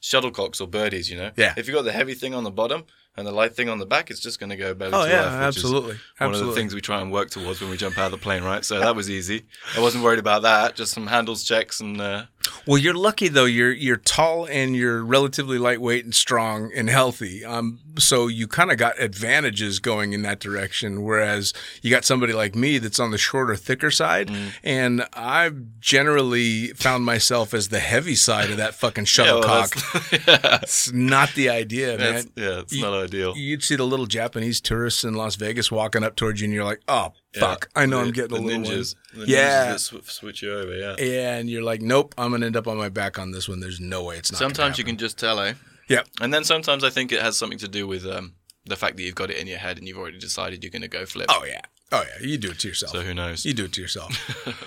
shuttlecocks or birdies. You know, Yeah. If you got the heavy thing on the bottom and the light thing on the back, is just going to go belly Oh to yeah, left. which is absolutely, One absolutely. of the things we try and work towards when we jump out of the plane, right? So that was easy. I wasn't worried about that. Just some handles checks and uh, Well, you're lucky though. You're you're tall and you're relatively lightweight and strong and healthy. Um, so you kind of got advantages going in that direction. Whereas you got somebody like me that's on the shorter, thicker side, Mm. and I've generally found myself as the heavy side of that fucking yeah, well, shuttlecock. yeah, it's not the idea, man. yeah, it's You- not ideal. You'd see the little Japanese tourists in Las Vegas walking up towards you, and you're like, "Oh Yeah. fuck, I know The- I'm getting the a little ninjas. one." The Yeah. ninjas that sw- switch you over. Yeah. Yeah, and you're like, "Nope, I'm gonna end up on my back on this one. There's no way it's not." Sometimes you can just tell, eh? Yeah. And then sometimes I think it has something to do with um, the fact that you've got it in your head and you've already decided you're going to go flip. Oh yeah. Oh yeah. You do it to yourself. So who knows? You do it to yourself.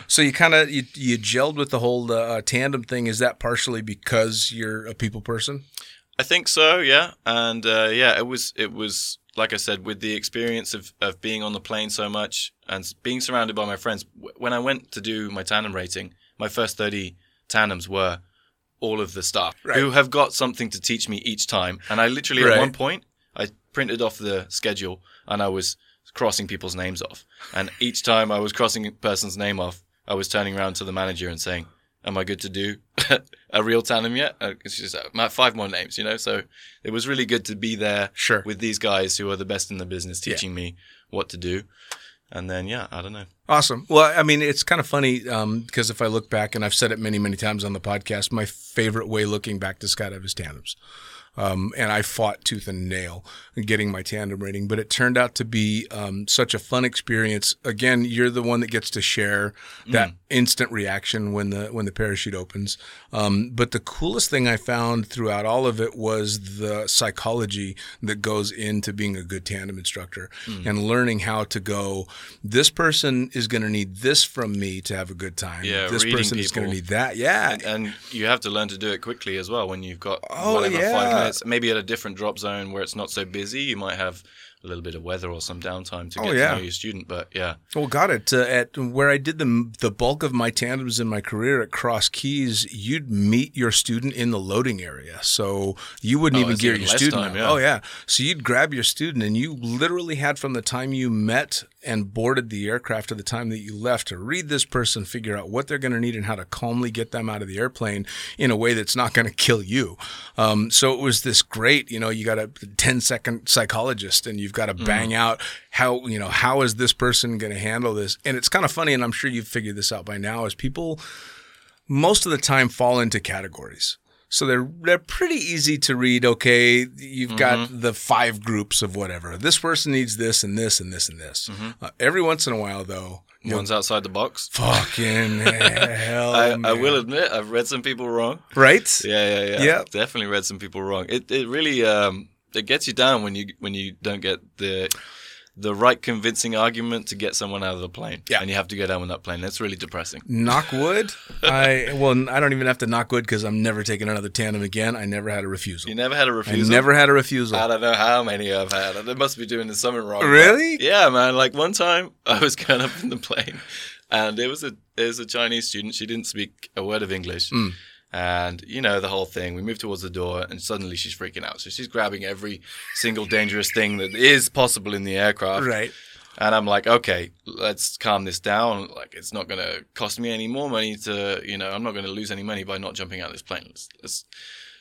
so you kind of you, you gelled with the whole uh, tandem thing. Is that partially because you're a people person? I think so, yeah. And uh, yeah, it was it was like I said, with the experience of, of being on the plane so much and being surrounded by my friends. w- When I went to do my tandem rating, my first thirty tandems were all of the staff Right. who have got something to teach me each time. And I literally Right. at one point I printed off the schedule and I was crossing people's names off. And each time I was crossing a person's name off, I was turning around to the manager and saying, "Am I good to do a real tandem yet?" Uh, It's just uh, my- five more names, you know. So it was really good to be there Sure. with these guys who are the best in the business, teaching me what to do. And then yeah, I don't know. Awesome. Well, I mean, it's kind of funny because if I look back, and I've said it many, many times on the podcast, my favorite way looking back to skydive is tandems. Um, and I fought tooth and nail getting my tandem rating, but it turned out to be um, such a fun experience. Again, you're the one that gets to share that instant reaction when the when the parachute opens. Um, but the coolest thing I found throughout all of it was the psychology that goes into being a good tandem instructor and learning how to go. This person is going to need this from me to have a good time. Yeah, this person is going to need that. Yeah, And, and you have to learn to do it quickly as well when you've got Oh, yeah. Maybe at a different drop zone where it's not so busy, you might have a little bit of weather or some downtime to Oh, get yeah. to know your student. But yeah, Well, got it. Uh, at where I did the the bulk of my tandems in my career at Cross Keys, you'd meet your student in the loading area, so you wouldn't Oh, even gear your student. time, yeah. Oh yeah, so you'd grab your student, and you literally had from the time you met and boarded the aircraft to the time that you left to read this person, figure out what they're going to need, and how to calmly get them out of the airplane in a way that's not going to kill you. Um, so it was this great, you know, you got a 10 second psychologist, and you've got to bang out how you know how is this person going to handle this and it's kind of funny and i'm sure you've figured this out by now is people most of the time fall into categories so they're they're pretty easy to read okay you've got the five groups of whatever this person needs this and this and this and this uh, every once in a while though one's outside the box. fucking hell I, I will admit, I've read some people wrong. right Yeah, yeah, yeah. Yeah. Definitely read some people wrong. It it really um it gets you down when you when you don't get the the right convincing argument to get someone out of the plane. Yeah. And you have to go down with that plane. That's really depressing. knock wood i well i don't even have to knock wood because i'm never taking another tandem again i never had a refusal You never had a refusal. I never had a refusal I don't know how many I've had. They must be doing something wrong. Really? Yeah, man. Like one time, I was going up in the plane, and it was a it was a Chinese student. She didn't speak a word of English, Hmm. And you know the whole thing. We move towards the door, and suddenly she's freaking out. So she's grabbing every single dangerous thing that is possible in the aircraft. right And I'm like, okay, let's calm this down. Like, it's not going to cost me any more money to, you know, I'm not going to lose any money by not jumping out of this plane. Let's, let's,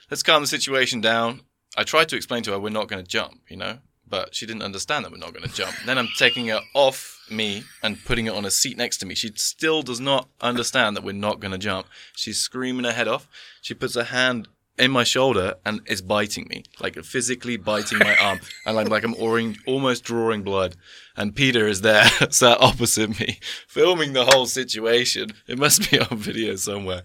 let's calm the situation down. I tried to explain to her we're not going to jump, you know, but she didn't understand that we're not going to jump. then I'm taking her off me and putting it on a seat next to me. She still does not understand that we're not going to jump. She's screaming her head off. She puts her hand in my shoulder and is biting me, like physically biting my arm, and I'm like I'm oring, almost drawing blood. And Peter is there, sat opposite me, filming the whole situation. It must be on video somewhere.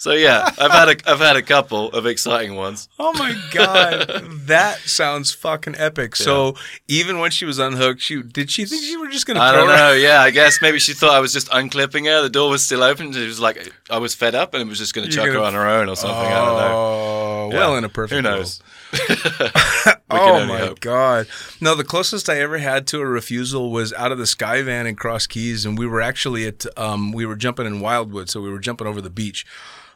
So yeah, I've had a I've had a couple of exciting ones. Oh my god, that sounds fucking epic. So even when she was unhooked, she did she think you were just gonna? I don't her- know. Yeah, I guess maybe she thought I was just unclipping her. The door was still open. She was like, I was fed up and it was just going to You're chuck her gonna- on her own or something. I don't know. Oh, Yeah. well, in a perfect Who knows? world. Oh my hope. god! No, the closest I ever had to a refusal was out of the Sky Van in Cross Keys, and we were actually at um, we were jumping in Wildwood, so we were jumping over the beach.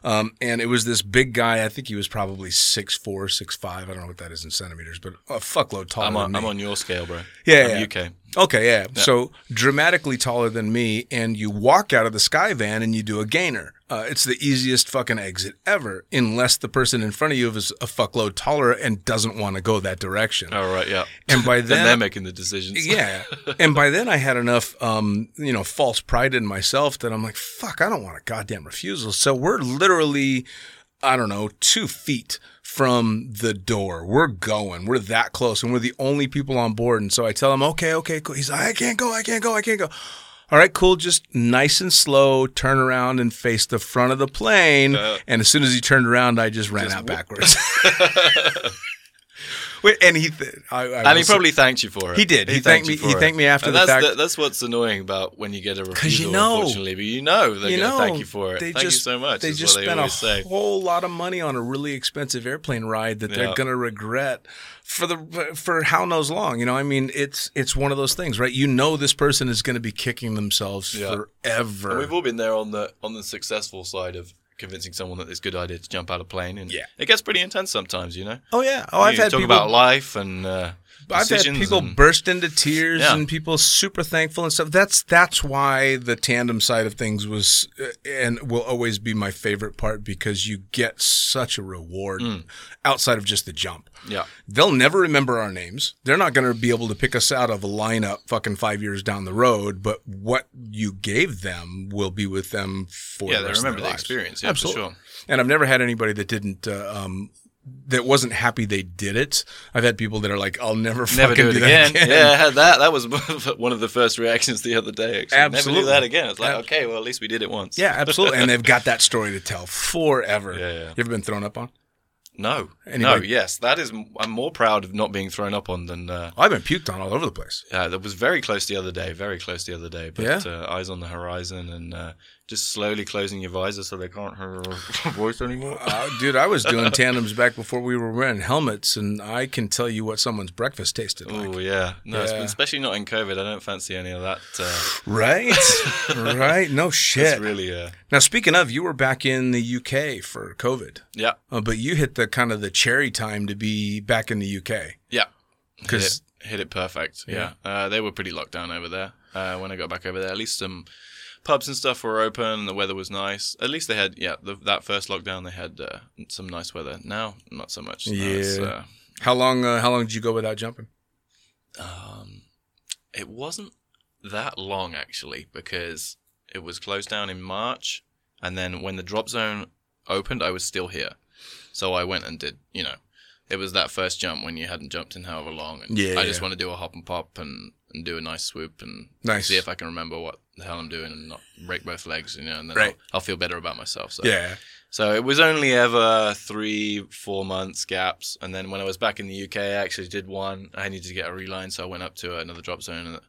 Um, and it was this big guy. I think he was probably six four, six five. I don't know what that is in centimeters, but a fuckload taller I'm than on, me. I'm on your scale, bro. Yeah, yeah. UK. Okay, yeah. So dramatically taller than me, and you walk out of the Sky Van and you do a gainer. Uh, it's the easiest fucking exit ever, unless the person in front of you is a fuckload taller and doesn't want to go that direction. All right, yeah. And by then they're making the decisions. yeah. And by then, I had enough, um, you know, false pride in myself that I'm like, fuck, I don't want a goddamn refusal. So we're literally, I don't know, two feet from the door. We're going. We're that close, and we're the only people on board. And so I tell him, okay, okay, cool. He's like, I can't go, I can't go, I can't go. All right, cool. Just nice and slow, turn around and face the front of the plane. Uh, and as soon as he turned around, I just ran out backwards. Wait, and he, th- I, I And he say- probably thanked you for it. He did. He thanked you me- he it. thanked me after And the that's fact- that's what's annoying about when you get a refusal. you know. unfortunately, but you know they're you know, thank you for it. They thank just, you so much. They just what they spent a say. whole lot of money on a really expensive airplane ride that they're going to regret for the for how knows long. You know, I mean, it's it's one of those things, right? You know, this person is going to be kicking themselves Yeah. forever. And we've all been there on the on the successful side of convincing someone that it's a good idea to jump out of a plane, and Yeah. it gets pretty intense sometimes. You know, oh yeah. Oh, I've you had talk people. about life and uh, I've had people and- burst into tears Yeah. and people super thankful and stuff. That's that's why the tandem side of things was uh, and will always be my favorite part because you get such a reward Mm. outside of just the jump. yeah. They'll never remember our names. They're not going to be able to pick us out of a lineup fucking five years down the road. But what you gave them will be with them for Yeah, the they remember the lives. experience, yeah, for Absolutely. sure. And I've never had anybody that didn't. Uh, um, that wasn't happy they did it. I've had people that are like, "I'll never, Never fucking do it that again. Yeah, I had that. That was one of the first reactions the other day. Actually, never Absolutely. do that again. It's like, Ab- okay, well, at least we did it once. Yeah, absolutely. and they've got that story to tell forever. Yeah, yeah. You ever been thrown up on? No, Anybody- no, yes, that is. I'm more proud of not being thrown up on than. Uh, I've been puked on all over the place. yeah, that was very close the other day. Very close the other day. But Yeah? uh, eyes on the horizon and uh, just slowly closing your visor so they can't hear your voice anymore. Uh, dude, I was doing tandems back before we were wearing helmets, and I can tell you what someone's breakfast tasted like. Oh yeah, no, Yeah. been, especially not in COVID. I don't fancy any of that. Uh, Right? right? No shit. it's really, uh, now, speaking of, you were back in the UK for COVID, yeah, uh, but you hit the kind of the cherry time to be back in the UK. yeah, Because it, hit it perfect. Yeah, Uh, they were pretty locked down over there uh, when I got back over there. At least some pubs and stuff were open. and The weather was nice. At least they had, yeah, the, that first lockdown they had uh, some nice weather. Now, not so much. No, Yeah. uh, How long? Uh, how long did you go without jumping? Um, it wasn't that long actually because it was closed down in March, and then when the drop zone opened, I was still here, so I went and did. You know, it was that first jump when you hadn't jumped in however long, and Yeah, I just yeah. want to do a hop and pop and and do a nice swoop and Nice. see if I can remember what the hell I'm doing and not break both legs. You know, and then Right. I'll, I'll feel better about myself. So Yeah. so it was only ever three, four months gaps. And then when I was back in the UK, I actually did one. I needed to get a reline, so I went up to another drop zone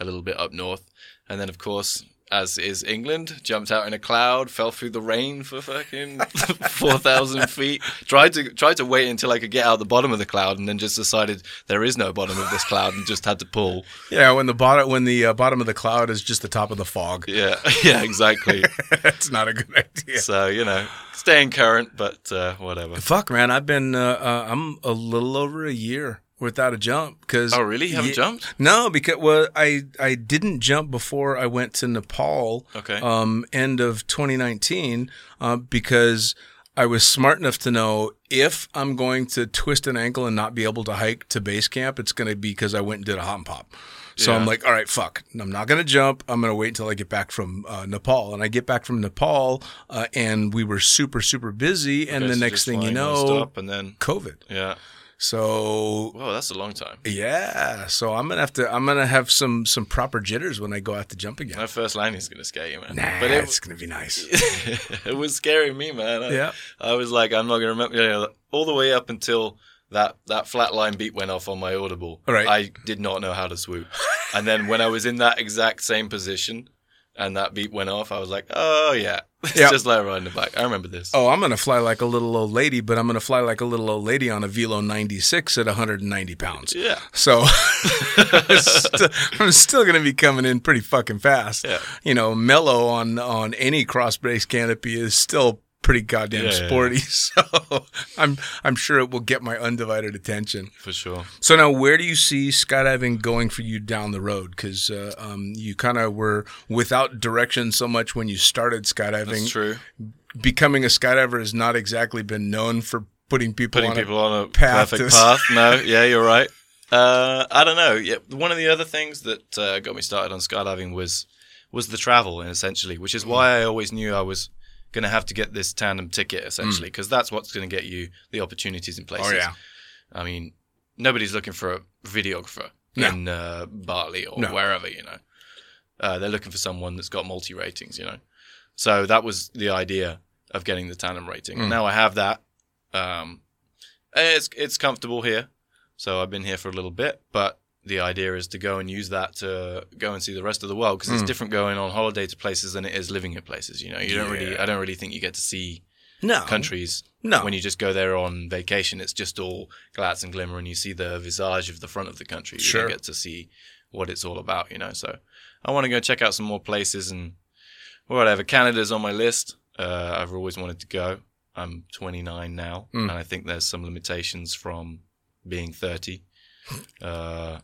a little bit up north. And then, of course, as is England, jumped out in a cloud, fell through the rain for fucking 4,000 feet. Tried to, tried to wait until I could get out the bottom of the cloud and then just decided there is no bottom of this cloud and just had to pull. Yeah. When the bottom when the uh, bottom of the cloud is just the top of the fog, Yeah, yeah, exactly. that's not a good idea. so, you know, staying current, but uh, whatever. Fuck, man. I've been. Uh, uh, I'm a little over a year without a jump because. Oh, really? You haven't Ye- jumped? No, because well, I I didn't jump before I went to Nepal. Okay. Um, end of 2019, uh, because I was smart enough to know if I'm going to twist an ankle and not be able to hike to base camp, it's going to be because I went and did a hop and pop. So I'm like, all right, fuck. I'm not going to jump. I'm going to wait until I get back from uh, Nepal. And I get back from Nepal, uh, and we were super, super busy. and Okay, the so next thing you know, and then COVID. yeah. So Well, that's a long time. yeah, so I'm gonna have to. I'm gonna have some some proper jitters when I go out to jump again. My first landing's gonna scare you, man. Nah, but it, it's gonna be nice. it was scaring me, man. I, Yeah. I was like, I'm not gonna remember. You know, all the way up until that that flat line beat went off on my audible. Right. I did not know how to swoop, and then when I was in that exact same position, and that beat went off, I was like, oh yeah, Yeah. just let it in the back. I remember this. Oh, I'm gonna fly like a little old lady, but I'm gonna fly like a little old lady on a Velo 96 at 190 pounds. Yeah. So I'm still, I'm still gonna be coming in pretty fucking fast. Yeah. You know, mellow on on any cross brace canopy is still pretty goddamn Yeah, yeah, sporty. So I'm I'm sure it will get my undivided attention. For sure. So now, where do you see skydiving going for you down the road? Because uh, um, you kind of were without direction so much when you started skydiving. That's true. Becoming a skydiver has not exactly been known for putting people Putting on people a, on a path perfect to- path. No, yeah, you're right. Uh, I don't know. Yeah, one of the other things that uh, got me started on skydiving was was the travel, essentially, which is why I always knew I was going to have to get this tandem ticket, essentially, because that's what's going to get you the opportunities in places. Mm. Oh yeah, I mean, nobody's looking for a videographer No. in uh, Bartley or No. wherever, you know. Uh, they're looking for someone that's got multi ratings, you know. So that was the idea of getting the tandem rating. Mm. Now I have that. Um, it's it's comfortable here, so I've been here for a little bit. But the idea is to go and use that to go and see the rest of the world because Mm. it's different going on holiday to places than it is living at places. You know, you don't really. I don't really think you get to see no countries No, when you just go there on vacation, it's just all glitz and glimmer, and you see the visage of the front of the country. You Sure. don't get to see what it's all about, you know. So I want to go check out some more places and whatever. Canada's on my list. Uh, I've always wanted to go. I'm 29 now, Mm. and I think there's some limitations from being 30. Uh,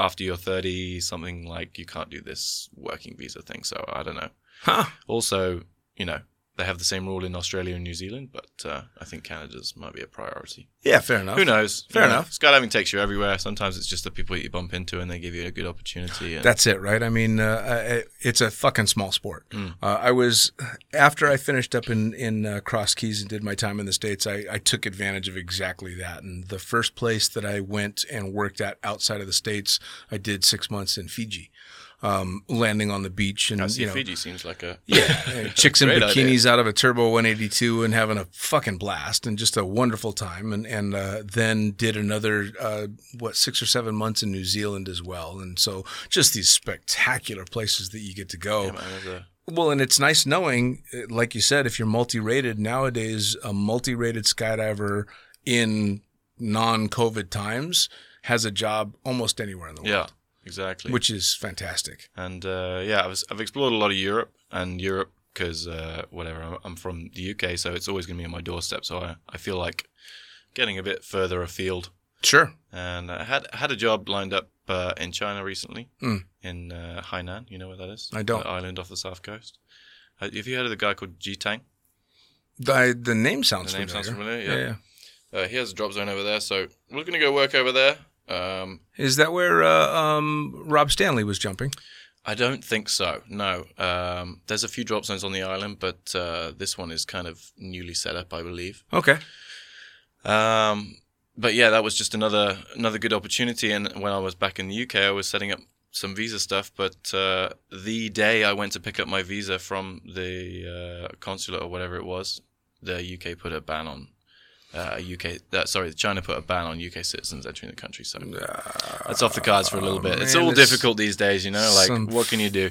after you're 30, something like you can't do this working visa thing. So I don't know. huh? Also, you know, they have the same rule in Australia and New Zealand, but uh, I think Canada's might be a priority. Yeah, fair enough. Who knows? Fair enough. Skydiving takes you everywhere. Sometimes it's just the people that you bump into and they give you a good opportunity. And That's it, right? I mean, uh, uh, it's a fucking small sport. Mm. Uh, I was after I finished up in in uh, Cross Keys and did my time in the states. I, I took advantage of exactly that. And the first place that I went and worked at outside of the states, I did six months in Fiji, um, landing on the beach and you know. Fiji seems like a Yeah, chicks in bikinis out of a Turbo 182 and having a fucking blast and just a wonderful time. And and uh, then did another uh, what six or seven months in New Zealand as well. And so just these spectacular places that you get to go. yeah, man, Well, and it's nice knowing, uh, like you said, if you're multi-rated nowadays, a multi-rated skydiver in non-COVID times has a job almost anywhere in the world. yeah, exactly. which is fantastic. and uh, yeah, I was, I've explored a lot of Europe and Europe because uh, whatever I'm, I'm from the UK, so it's always going to be on my doorstep. So I, I feel like getting a bit further afield. Sure. And I had had a job lined up uh, in China recently, Mm. in uh, Hainan. You know where that is? I don't. The island off the south coast. Uh, have you heard of the guy called Ji Tang? The, the name sounds The name familiar. sounds familiar, yeah. yeah. Uh, he has a drop zone over there, so we're going to go work over there. Um, Is that where uh, um, Rob Stanley was jumping? I don't think so. No. Um, there's a few drop zones on the island, but uh, this one is kind of newly set up, I believe. Okay. Um, but yeah, that was just another another good opportunity. And when I was back in the UK, I was setting up some visa stuff. But uh, the day I went to pick up my visa from the uh, consulate or whatever it was, the UK put a ban on. Uh, UK, uh, sorry, China put a ban on UK citizens entering the country, so that's off the cards for a little bit. it's all difficult these days, you know. Like, what can you do?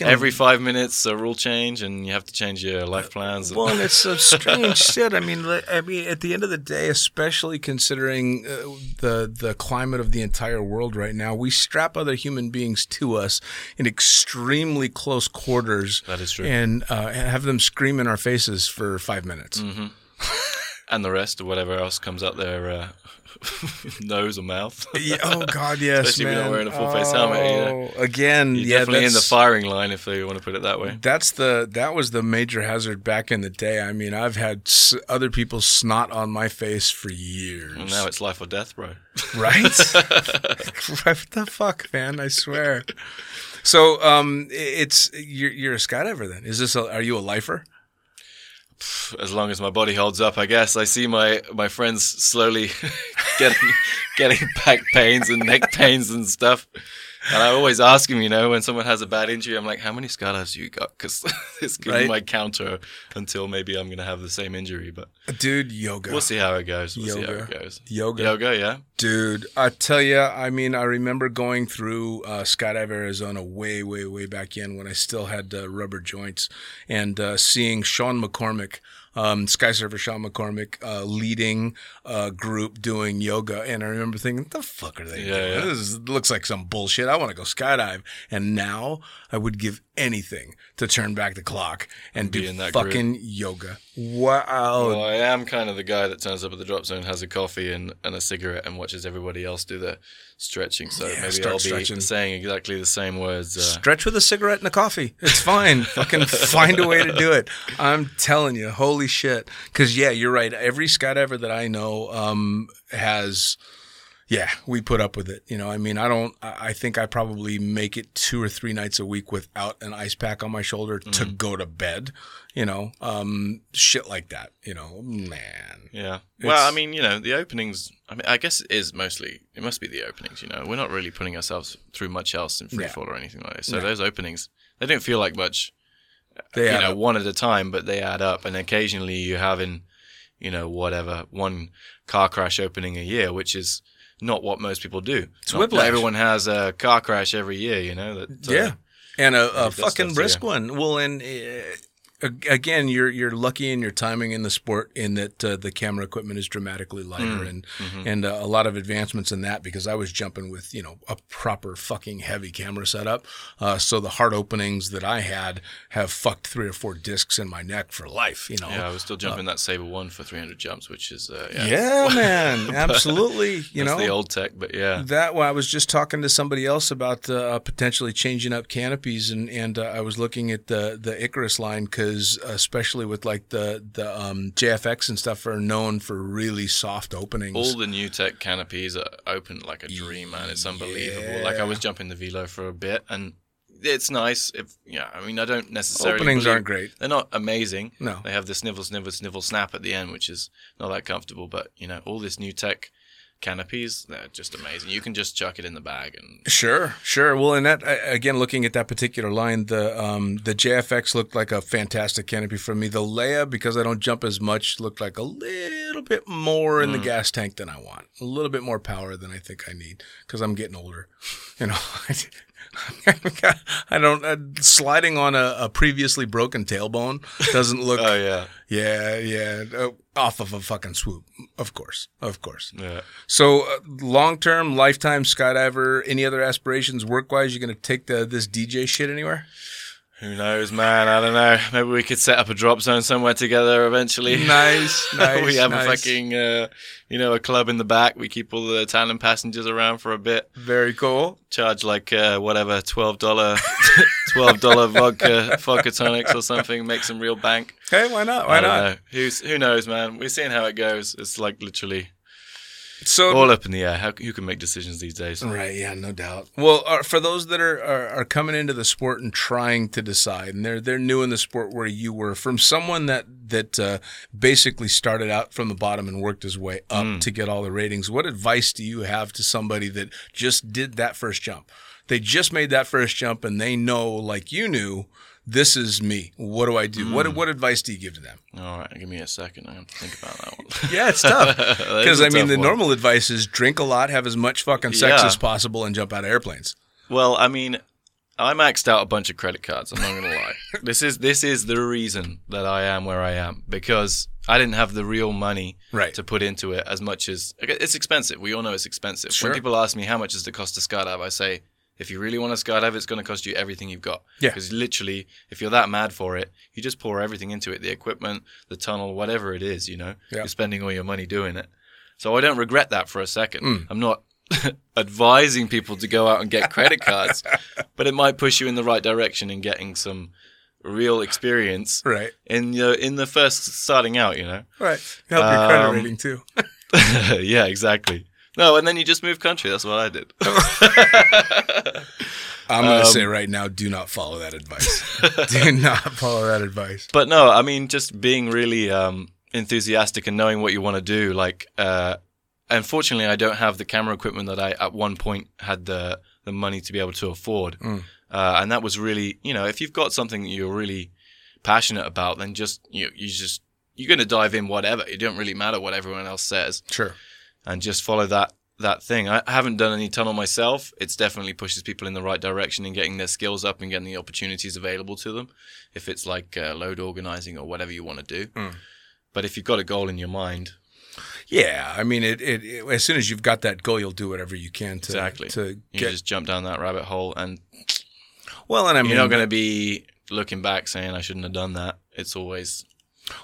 Every five minutes, a rule change, and you have to change your life plans. Well, and it's some strange shit. I mean, I mean, at the end of the day, especially considering uh, the the climate of the entire world right now, we strap other human beings to us in extremely close quarters. That is true. And uh, have them scream in our faces for five minutes. Mm-hmm. and the rest or whatever else comes out their uh, nose or mouth. Yeah, oh God, yes, Especially if man. you're not wearing a full face helmet, you know. Oh, Again, You're yeah, definitely in the firing line if they want to put it that way. That's the that was the major hazard back in the day. I mean, I've had s- other people snot on my face for years. And now it's life or death, bro. right? what the fuck, man? I swear. So, um, it's you're you're a skydiver then? Is this a, are you a lifer? As long as my body holds up, I guess. I see my my friends slowly getting getting back pains and neck pains and stuff. And I always ask him, you know, when someone has a bad injury, I'm like, "How many skydives you got?" Because it's giving Right. my counter until maybe I'm gonna have the same injury. But Dude, yoga. we'll see how it goes. We'll see how Yoga. it goes. Yoga. Yoga, yeah. Dude, I tell you, I mean, I remember going through uh, Skydive Arizona way, way, way back in when I still had uh, rubber joints and uh, seeing Sean McCormick, um, Sky Surfer Sean McCormick, uh, leading a group doing yoga. And I remember thinking, the fuck are they Yeah, doing? yeah. This is, looks like some bullshit. I want to go skydive. And now I would give anything to turn back the clock and Be do in that group. fucking yoga. Wow. Well, I am kind of the guy that turns up at the drop zone, has a coffee and, and a cigarette, and watches everybody else do their stretching. So Yeah, maybe I'll be stretching. saying exactly the same words. Uh, Stretch with a cigarette and a coffee. It's fine. Fucking find a way to do it. I'm telling you, holy shit. Because yeah, you're right. Every skydiver that I know um, has. Yeah, we put up with it. You know, I mean, I don't. I think I probably make it two or three nights a week without an ice pack on my shoulder to go to bed. You know, um, shit like that. You know, man. Yeah. Well, I mean, you know, the openings. I mean, I guess it is mostly. It must be the openings. You know, we're not really putting ourselves through much else in free Yeah. fall or anything like this. So No. those openings, they don't feel like much. They you know, up. one at a time, but they add up. And occasionally you have in, you know, whatever one car crash opening a year, which is not what most people do. It's Not whiplash. Everyone has a car crash every year. You know that. uh, Yeah, and a, a fucking brisk one. Well, and uh, ag- again, you're you're lucky in your timing in the sport in that uh, the camera equipment is dramatically lighter Mm, and mm-hmm. and uh, a lot of advancements in that because I was jumping with you know a proper fucking heavy camera setup. Uh, so the heart openings that I had have fucked three or four discs in my neck for life. You know. Yeah, I was still jumping that Sabre one for 300 jumps, which is uh, yeah, Yeah, man, absolutely. You know, the old tech, but yeah, that well, I was just talking to somebody else about uh, potentially changing up canopies, and and uh, I was looking at the the Icarus line because especially with like the the um, JFX and stuff are known for really soft openings. all the new tech canopies are open like a dream, man. It's unbelievable. Like I was jumping the velo for a bit, and it's nice. If yeah, I mean, I don't necessarily Openings believe- aren't great. They're not amazing. No. they have the snivel, snivel, snivel, snap at the end, which is not that comfortable. But you know, all this new tech canopies, they're just amazing. You can just chuck it in the bag and Sure, sure. Well, and that again, looking at that particular line, the um, the JFX looked like a fantastic canopy for me. The Leia, because I don't jump as much, looked like a little bit more in the gas tank than I want. A little bit more power than I think I need because I'm getting older. You know, I don't uh, sliding on a, a previously broken tailbone doesn't look. oh yeah, yeah, yeah, uh, off of a fucking swoop. Of course, of course. yeah. So, uh, long term, lifetime skydiver. Any other aspirations work wise? You gonna take the this DJ shit anywhere? Who knows, man? I don't know. Maybe we could set up a drop zone somewhere together eventually. Nice, nice. we have nice. a fucking, uh, you know, a club in the back. We keep all the Italian passengers around for a bit. very cool. Charge like uh, whatever twelve dollar, twelve dollar vodka, vodka tonics or something. Make some real bank. Okay, why not? Why not? know. Who's who knows, man? We're seeing how it goes. It's like literally So, all up in the air. How who can make decisions these days? right, yeah, no doubt. Well, uh, for those that are, are are coming into the sport and trying to decide, and they're they're new in the sport where you were, from someone that that uh, basically started out from the bottom and worked his way up Mm. to get all the ratings. What advice do you have to somebody that just did that first jump? They just made that first jump, and they know, like you knew, this is me. What do I do? What Mm. what advice do you give to them? All right, give me a second. I have to think about that one. Yeah, it's tough because I mean the one. normal advice is drink a lot, have as much fucking sex Yeah. as possible, and jump out of airplanes. Well, I mean, I maxed out a bunch of credit cards. I'm not gonna lie. this is this is the reason that I am where I am because I didn't have the real money Right. to put into it as much as it's expensive. We all know it's expensive. Sure. When people ask me how much does it cost to skydive, I say If you really want to skydive, it's going to cost you everything you've got. Yeah. Because literally, if you're that mad for it, you just pour everything into it the equipment, the tunnel, whatever it is, you know? Yeah. You're spending all your money doing it. So I don't regret that for a second. Mm. I'm not advising people to go out and get credit cards, but it might push you in the right direction in getting some real experience Right. in your in the first starting out, you know. Right. Help your credit Um, rating too. yeah, exactly. No, and then you just move country. That's what I did. I'm going to um, say right now, do not follow that advice. do not follow that advice. but no, I mean, just being really um, enthusiastic and knowing what you want to do. Like, uh, unfortunately, I don't have the camera equipment that I at one point had the the money to be able to afford, Mm. uh, and that was really, you know, if you've got something that you're really passionate about, then just you you just you're going to dive in whatever. It don't really matter what everyone else says. Sure. And just follow that that thing. I haven't done any tunnel myself. It's definitely pushes people in the right direction in getting their skills up and getting the opportunities available to them. If it's like uh, load organizing or whatever you want to do. Mm. But if you've got a goal in your mind, Yeah, I mean, it, it, it- As soon as you've got that goal, you'll do whatever you can to Exactly. to you get. just jump down that rabbit hole, and well, and I mean, you're not going to be looking back saying I shouldn't have done that. It's always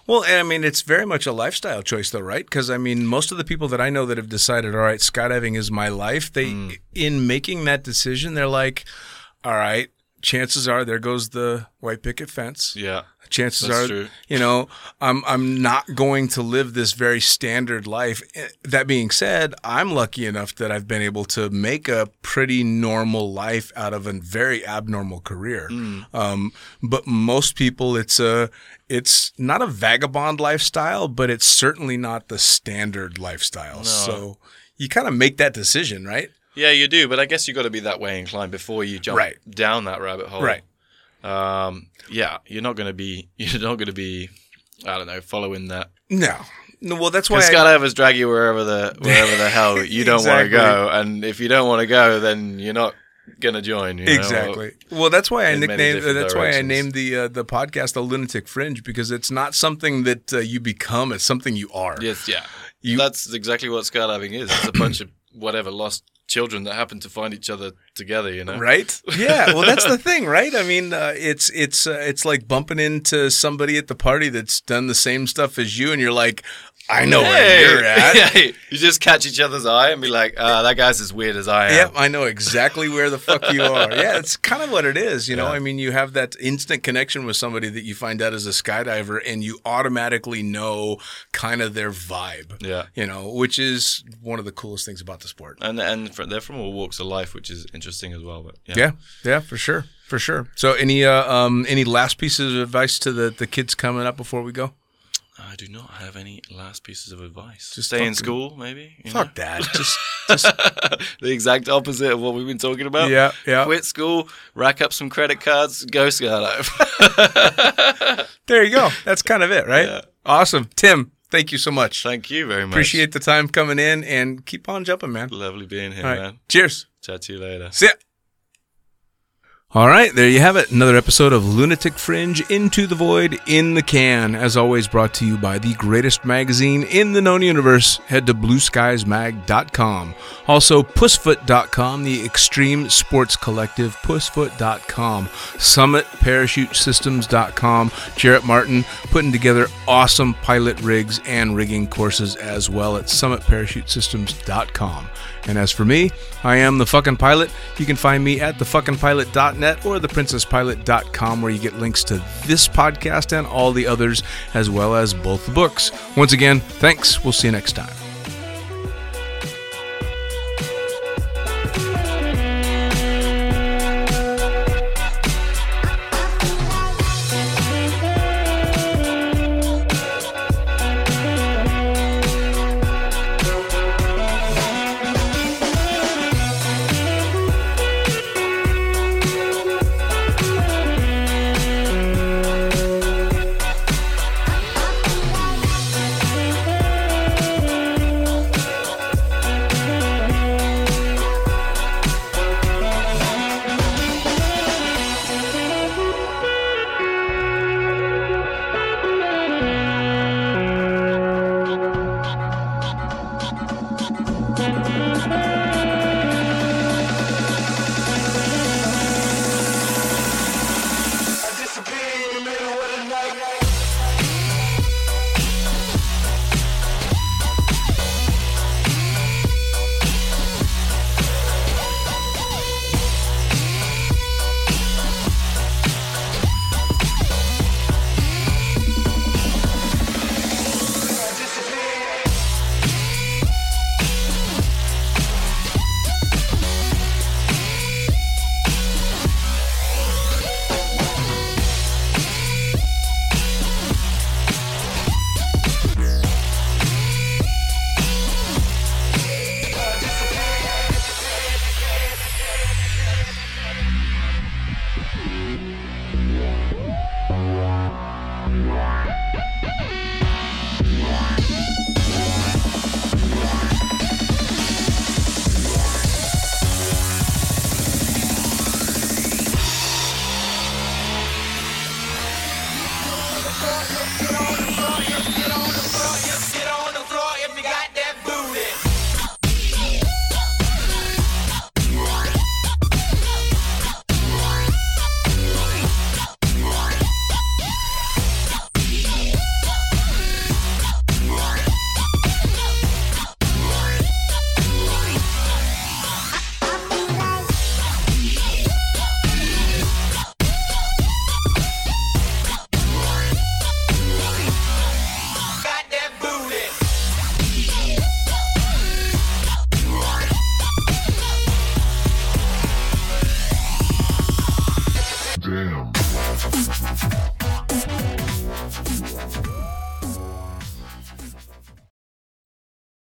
Well, and I mean, it's very much a lifestyle choice, though, right? Because I mean, most of the people that I know that have decided, all right, skydiving is my life. They, Mm. in making that decision, they're like, all right. Chances are there goes the white picket fence. yeah. Chances are, true. you know, I'm I'm not going to live this very standard life. Eh, That being said, I'm lucky enough that I've been able to make a pretty normal life out of a very abnormal career. Mm. Um, but most people, it's a it's not a vagabond lifestyle, but it's certainly not the standard lifestyle. So you kind of make that decision, right? Yeah, you do, but I guess you got to be that way inclined before you jump Right. down that rabbit hole. Right. Um, yeah, you're not going to be. You're not going to be. I don't know, following that. No. No, well, that's why. Because I- skydivers drag you wherever the wherever the hell you don't want to go, and if you don't want to go, then you're not gonna join. You know? Exactly. Well, that's why I nicknamed. That's why I named the uh, the podcast the Lunatic Fringe because it's not something that uh, you become; it's something you are. Yes, yeah. You- That's exactly what skydiving is. It's a bunch of whatever lost children that happen to find each other together. You know. Right? Yeah. Well, that's the thing, right? I mean, uh, it's it's uh, it's like bumping into somebody at the party that's done the same stuff as you, and you're like, I know where you're at. You just catch each other's eye and be like, ah, that guy's as weird as I am. Yep, I know exactly where the fuck you are. Yeah, it's kind of what it is. You know, Yeah. I mean, you have that instant connection with somebody that you find out as a skydiver, and you automatically know kind of their vibe. Yeah. You know, which is one of the coolest things about the sport. And and they're from all walks of life, which is interesting as well. But yeah, Yeah, yeah, for sure, for sure. So, any uh, um, any last pieces of advice to the the kids coming up before we go? I do not have any last pieces of advice. Just stay in school, maybe. Fuck that. Just know? the exact opposite of what we've been talking about. yeah, yeah. Quit school, rack up some credit cards, go skydive. There you go. That's kind of it, right? Yeah. Awesome, Tim. Thank you so much. Thank you very much. Appreciate the time coming in and keep on jumping, man. Lovely being here, right. man. Cheers. Chat to you later. See ya. All right, there you have it. Another episode of Lunatic Fringe Into the Void in the Can. As always, brought to you by the greatest magazine in the known universe. Head to blueskiesmag.com. Also, pussfoot.com, the extreme sports collective, pussfoot.com. Summitparachutesystems.com. Jarrett Martin putting together awesome pilot rigs and rigging courses as well at summitparachutesystems.com. And as for me, I am the fucking pilot. You can find me at thefuckingpilot.net or theprincesspilot.com where you get links to this podcast and all the others, as well as both the books. Once again, thanks. We'll see you next time.